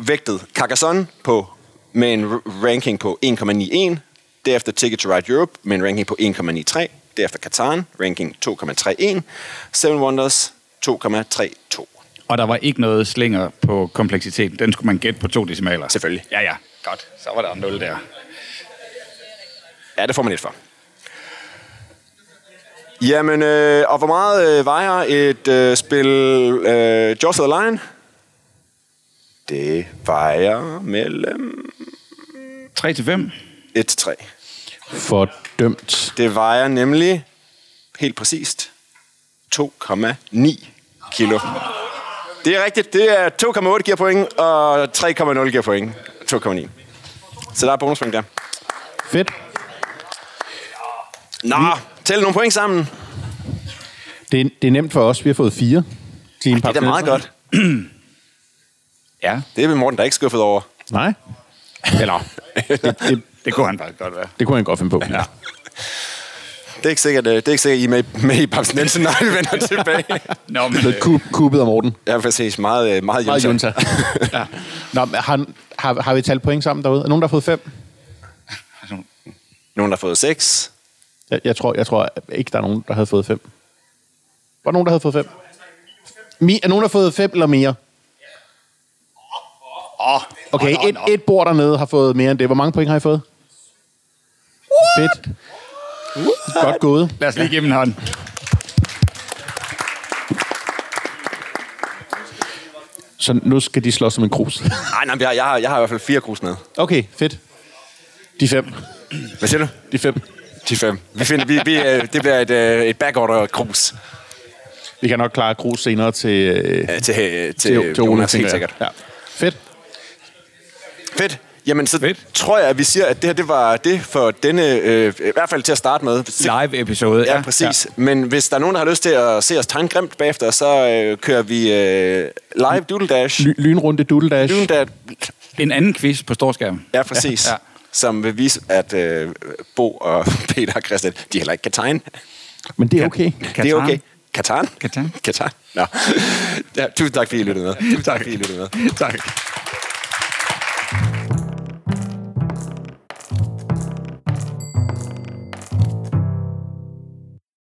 vægtet Carcassonne på, med en ranking på 1,91. Derefter Ticket to Ride Europe med en ranking på 1,93. Derefter Catan, ranking 2,31. Seven Wonders 2,32. Og der var ikke noget slinger på kompleksiteten. Den skulle man gætte på to decimaler. Selvfølgelig. Ja, ja. Godt. Så var der 0 der. Ja, det får man lidt for. Jamen, øh, og hvor meget øh, vejer et øh, spil øh, Jaws of the Lion? Det vejer mellem 3 til 5. 1 til 3. Fordømt. Det vejer nemlig helt præcist 2,9 kilo. Det er rigtigt. Det er 2,8 giver point, og 3,0 giver point. 2,9. Så der er bonuspoint der. Fedt. Nå, tæl nogle point sammen. Det er, det er nemt for os. Vi har fået fire. Team Det er da meget godt. Ja. Det er vel Morten, der er ikke skuffet over. Nej. Eller, det, det, Det kunne han faktisk godt være. det kunne han godt finde på. Ja. Det er ikke sikkert, øh, det er ikke sikkert I er med, med i Babs Nielsen, når vi vender tilbage. Nå, men, Blevet kub, kubet af Morten. Ja, præcis. Meget, øh, meget, Meget junta. ja. Nå, men har, har, har vi talt point sammen derude? Er nogen, der har fået fem? Nogen, der har fået 6. Jeg, jeg, tror, jeg tror ikke, der er nogen, der havde fået fem. Var der nogen, der havde fået fem? Mi, er nogen, der har fået fem eller mere? Okay, et, et bord dernede har fået mere end det. Hvor mange point har I fået? Fedt. Godt gået. lad os lige give en hånd. Så nu skal de slås som en krus. Nej, nej, jeg, jeg, har, jeg har i hvert fald fire krus med. Okay, fedt. De fem. Hvad siger du? De fem. De fem. Vi finder, vi, vi, øh, det bliver et, øh, et backorder krus Vi kan nok klare krus senere til, øh, øh, til, til, til til, til Jonas, helt sikkert. Ja. Fedt. Fedt. Jamen, så Fedt. tror jeg, at vi siger, at det her det var det for denne, øh, i hvert fald til at starte med. Live episode. Ja, præcis. Ja. Men hvis der er nogen, der har lyst til at se os tegne grimt bagefter, så øh, kører vi øh, live Doodle Dash. Ly- lynrunde Doodle Dash. Doodle Dash. En anden quiz på storskærm. Ja, præcis. Ja. Ja. Som vil vise, at øh, Bo og Peter og Christian, de heller ikke kan tegne. Men det er okay. Det er okay. Katan? Katan. Katan. Nå. Ja, tusind tak, fordi I lyttede med. Tusind tak, fordi I lyttede med. Tak.